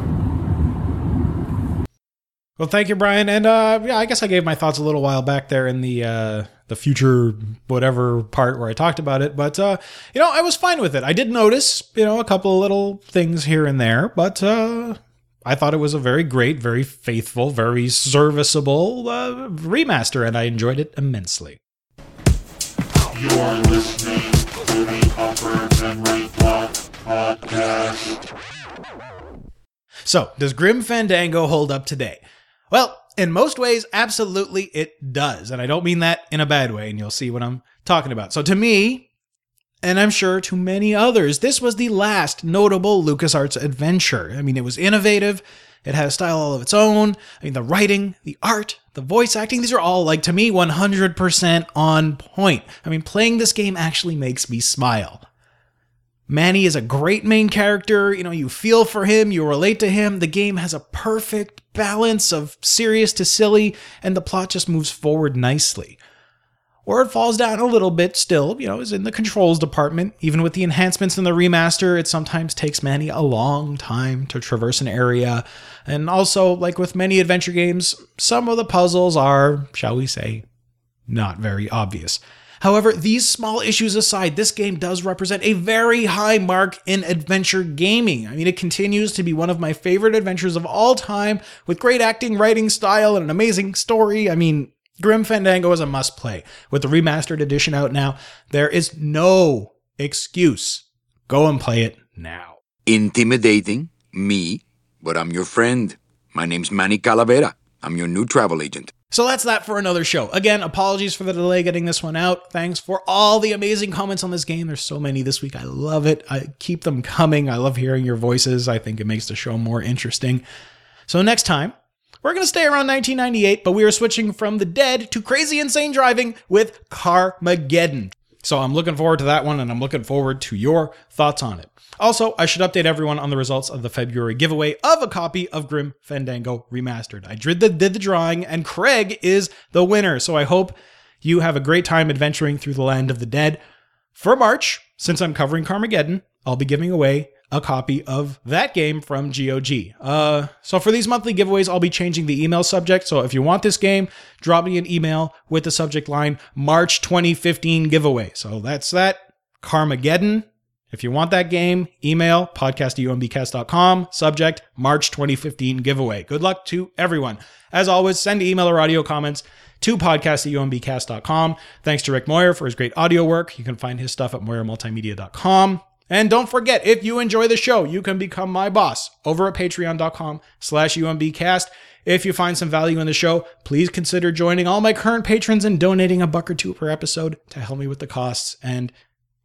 Speaker 1: Well, thank you, Brian. And uh, yeah, I guess I gave my thoughts a little while back there in the uh, the future whatever part where I talked about it. But uh, you know, I was fine with it. I did notice you know a couple of little things here and there, but uh, I thought it was a very great, very faithful, very serviceable uh, remaster, and I enjoyed it immensely.
Speaker 3: You are listening to the Upper Memory Block Podcast.
Speaker 1: So, does Grim Fandango hold up today? Well, in most ways, absolutely it does. And I don't mean that in a bad way, and you'll see what I'm talking about. So, to me, and I'm sure to many others, this was the last notable LucasArts adventure. I mean, it was innovative, it had a style all of its own. I mean, the writing, the art, the voice acting, these are all, like, to me, 100% on point. I mean, playing this game actually makes me smile. Manny is a great main character. You know, you feel for him, you relate to him. The game has a perfect balance of serious to silly, and the plot just moves forward nicely. Where it falls down a little bit still, you know, is in the controls department. Even with the enhancements in the remaster, it sometimes takes Manny a long time to traverse an area. And also, like with many adventure games, some of the puzzles are, shall we say, not very obvious. However, these small issues aside, this game does represent a very high mark in adventure gaming. I mean, it continues to be one of my favorite adventures of all time, with great acting, writing style, and an amazing story. I mean, Grim Fandango is a must play. With the remastered edition out now, there is no excuse. Go and play it now.
Speaker 5: Intimidating? Me? But I'm your friend. My name's Manny Calavera. I'm your new travel agent.
Speaker 1: So that's that for another show. Again, apologies for the delay getting this one out. Thanks for all the amazing comments on this game. There's so many this week. I love it. I keep them coming. I love hearing your voices. I think it makes the show more interesting. So next time, we're going to stay around 1998, but we are switching from the dead to crazy insane driving with Carmageddon. So I'm looking forward to that one and I'm looking forward to your thoughts on it. Also, I should update everyone on the results of the February giveaway of a copy of Grim Fandango Remastered. I did the, did the drawing and Craig is the winner. So I hope you have a great time adventuring through the land of the dead. For March, since I'm covering Carmageddon, I'll be giving away a copy of that game from GOG. Uh, so for these monthly giveaways, I'll be changing the email subject. So if you want this game, drop me an email with the subject line March 2015 giveaway. So that's that. Carmageddon If you want that game, email podcast at umbcast.com. Subject March 2015 giveaway. Good luck to everyone. As always, send email or audio comments to podcast at Thanks to Rick Moyer for his great audio work. You can find his stuff at moyermultimedia.com. And don't forget, if you enjoy the show, you can become my boss over at patreon.com slash umbcast. If you find some value in the show, please consider joining all my current patrons and donating a buck or two per episode to help me with the costs and,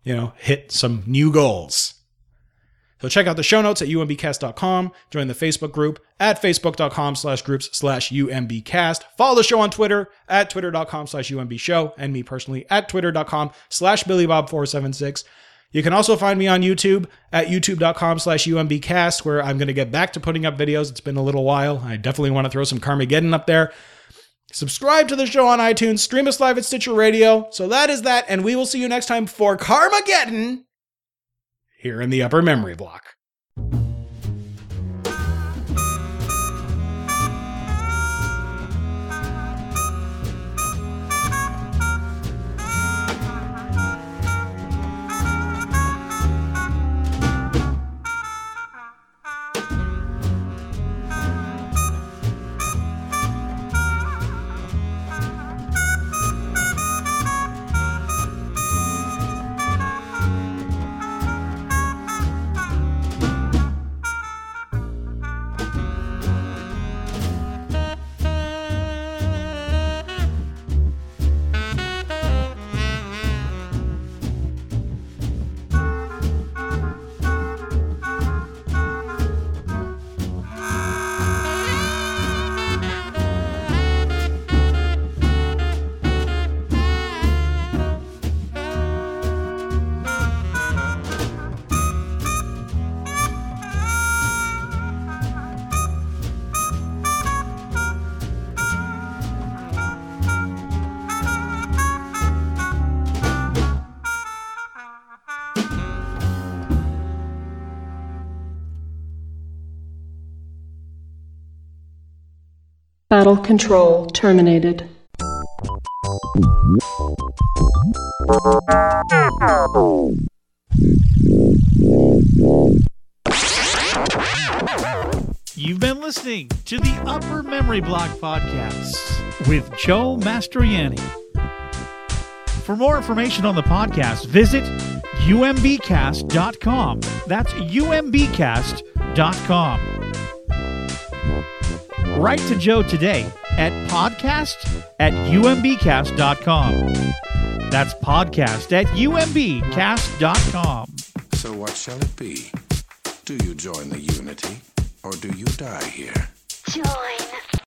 Speaker 1: you know, hit some new goals. So check out the show notes at umbcast.com. Join the Facebook group at facebook.com slash groups slash umbcast. Follow the show on Twitter at twitter.com slash umbshow and me personally at twitter.com slash billybob476. You can also find me on YouTube at youtube.com slash umbcast where I'm going to get back to putting up videos. It's been a little while. I definitely want to throw some Carmageddon up there. Subscribe to the show on iTunes, stream us live at Stitcher Radio. So that is that, and we will see you next time for Carmageddon here in the upper memory block.
Speaker 17: Battle control terminated.
Speaker 4: You've been listening to the Upper Memory Block Podcast with Joe Mastroianni. For more information on the podcast, visit umbcast.com. That's umbcast.com. Write to Joe today at podcast at umbcast.com. That's podcast at umbcast.com.
Speaker 2: So what shall it be? Do you join the Unity, or do you die here?
Speaker 9: Join.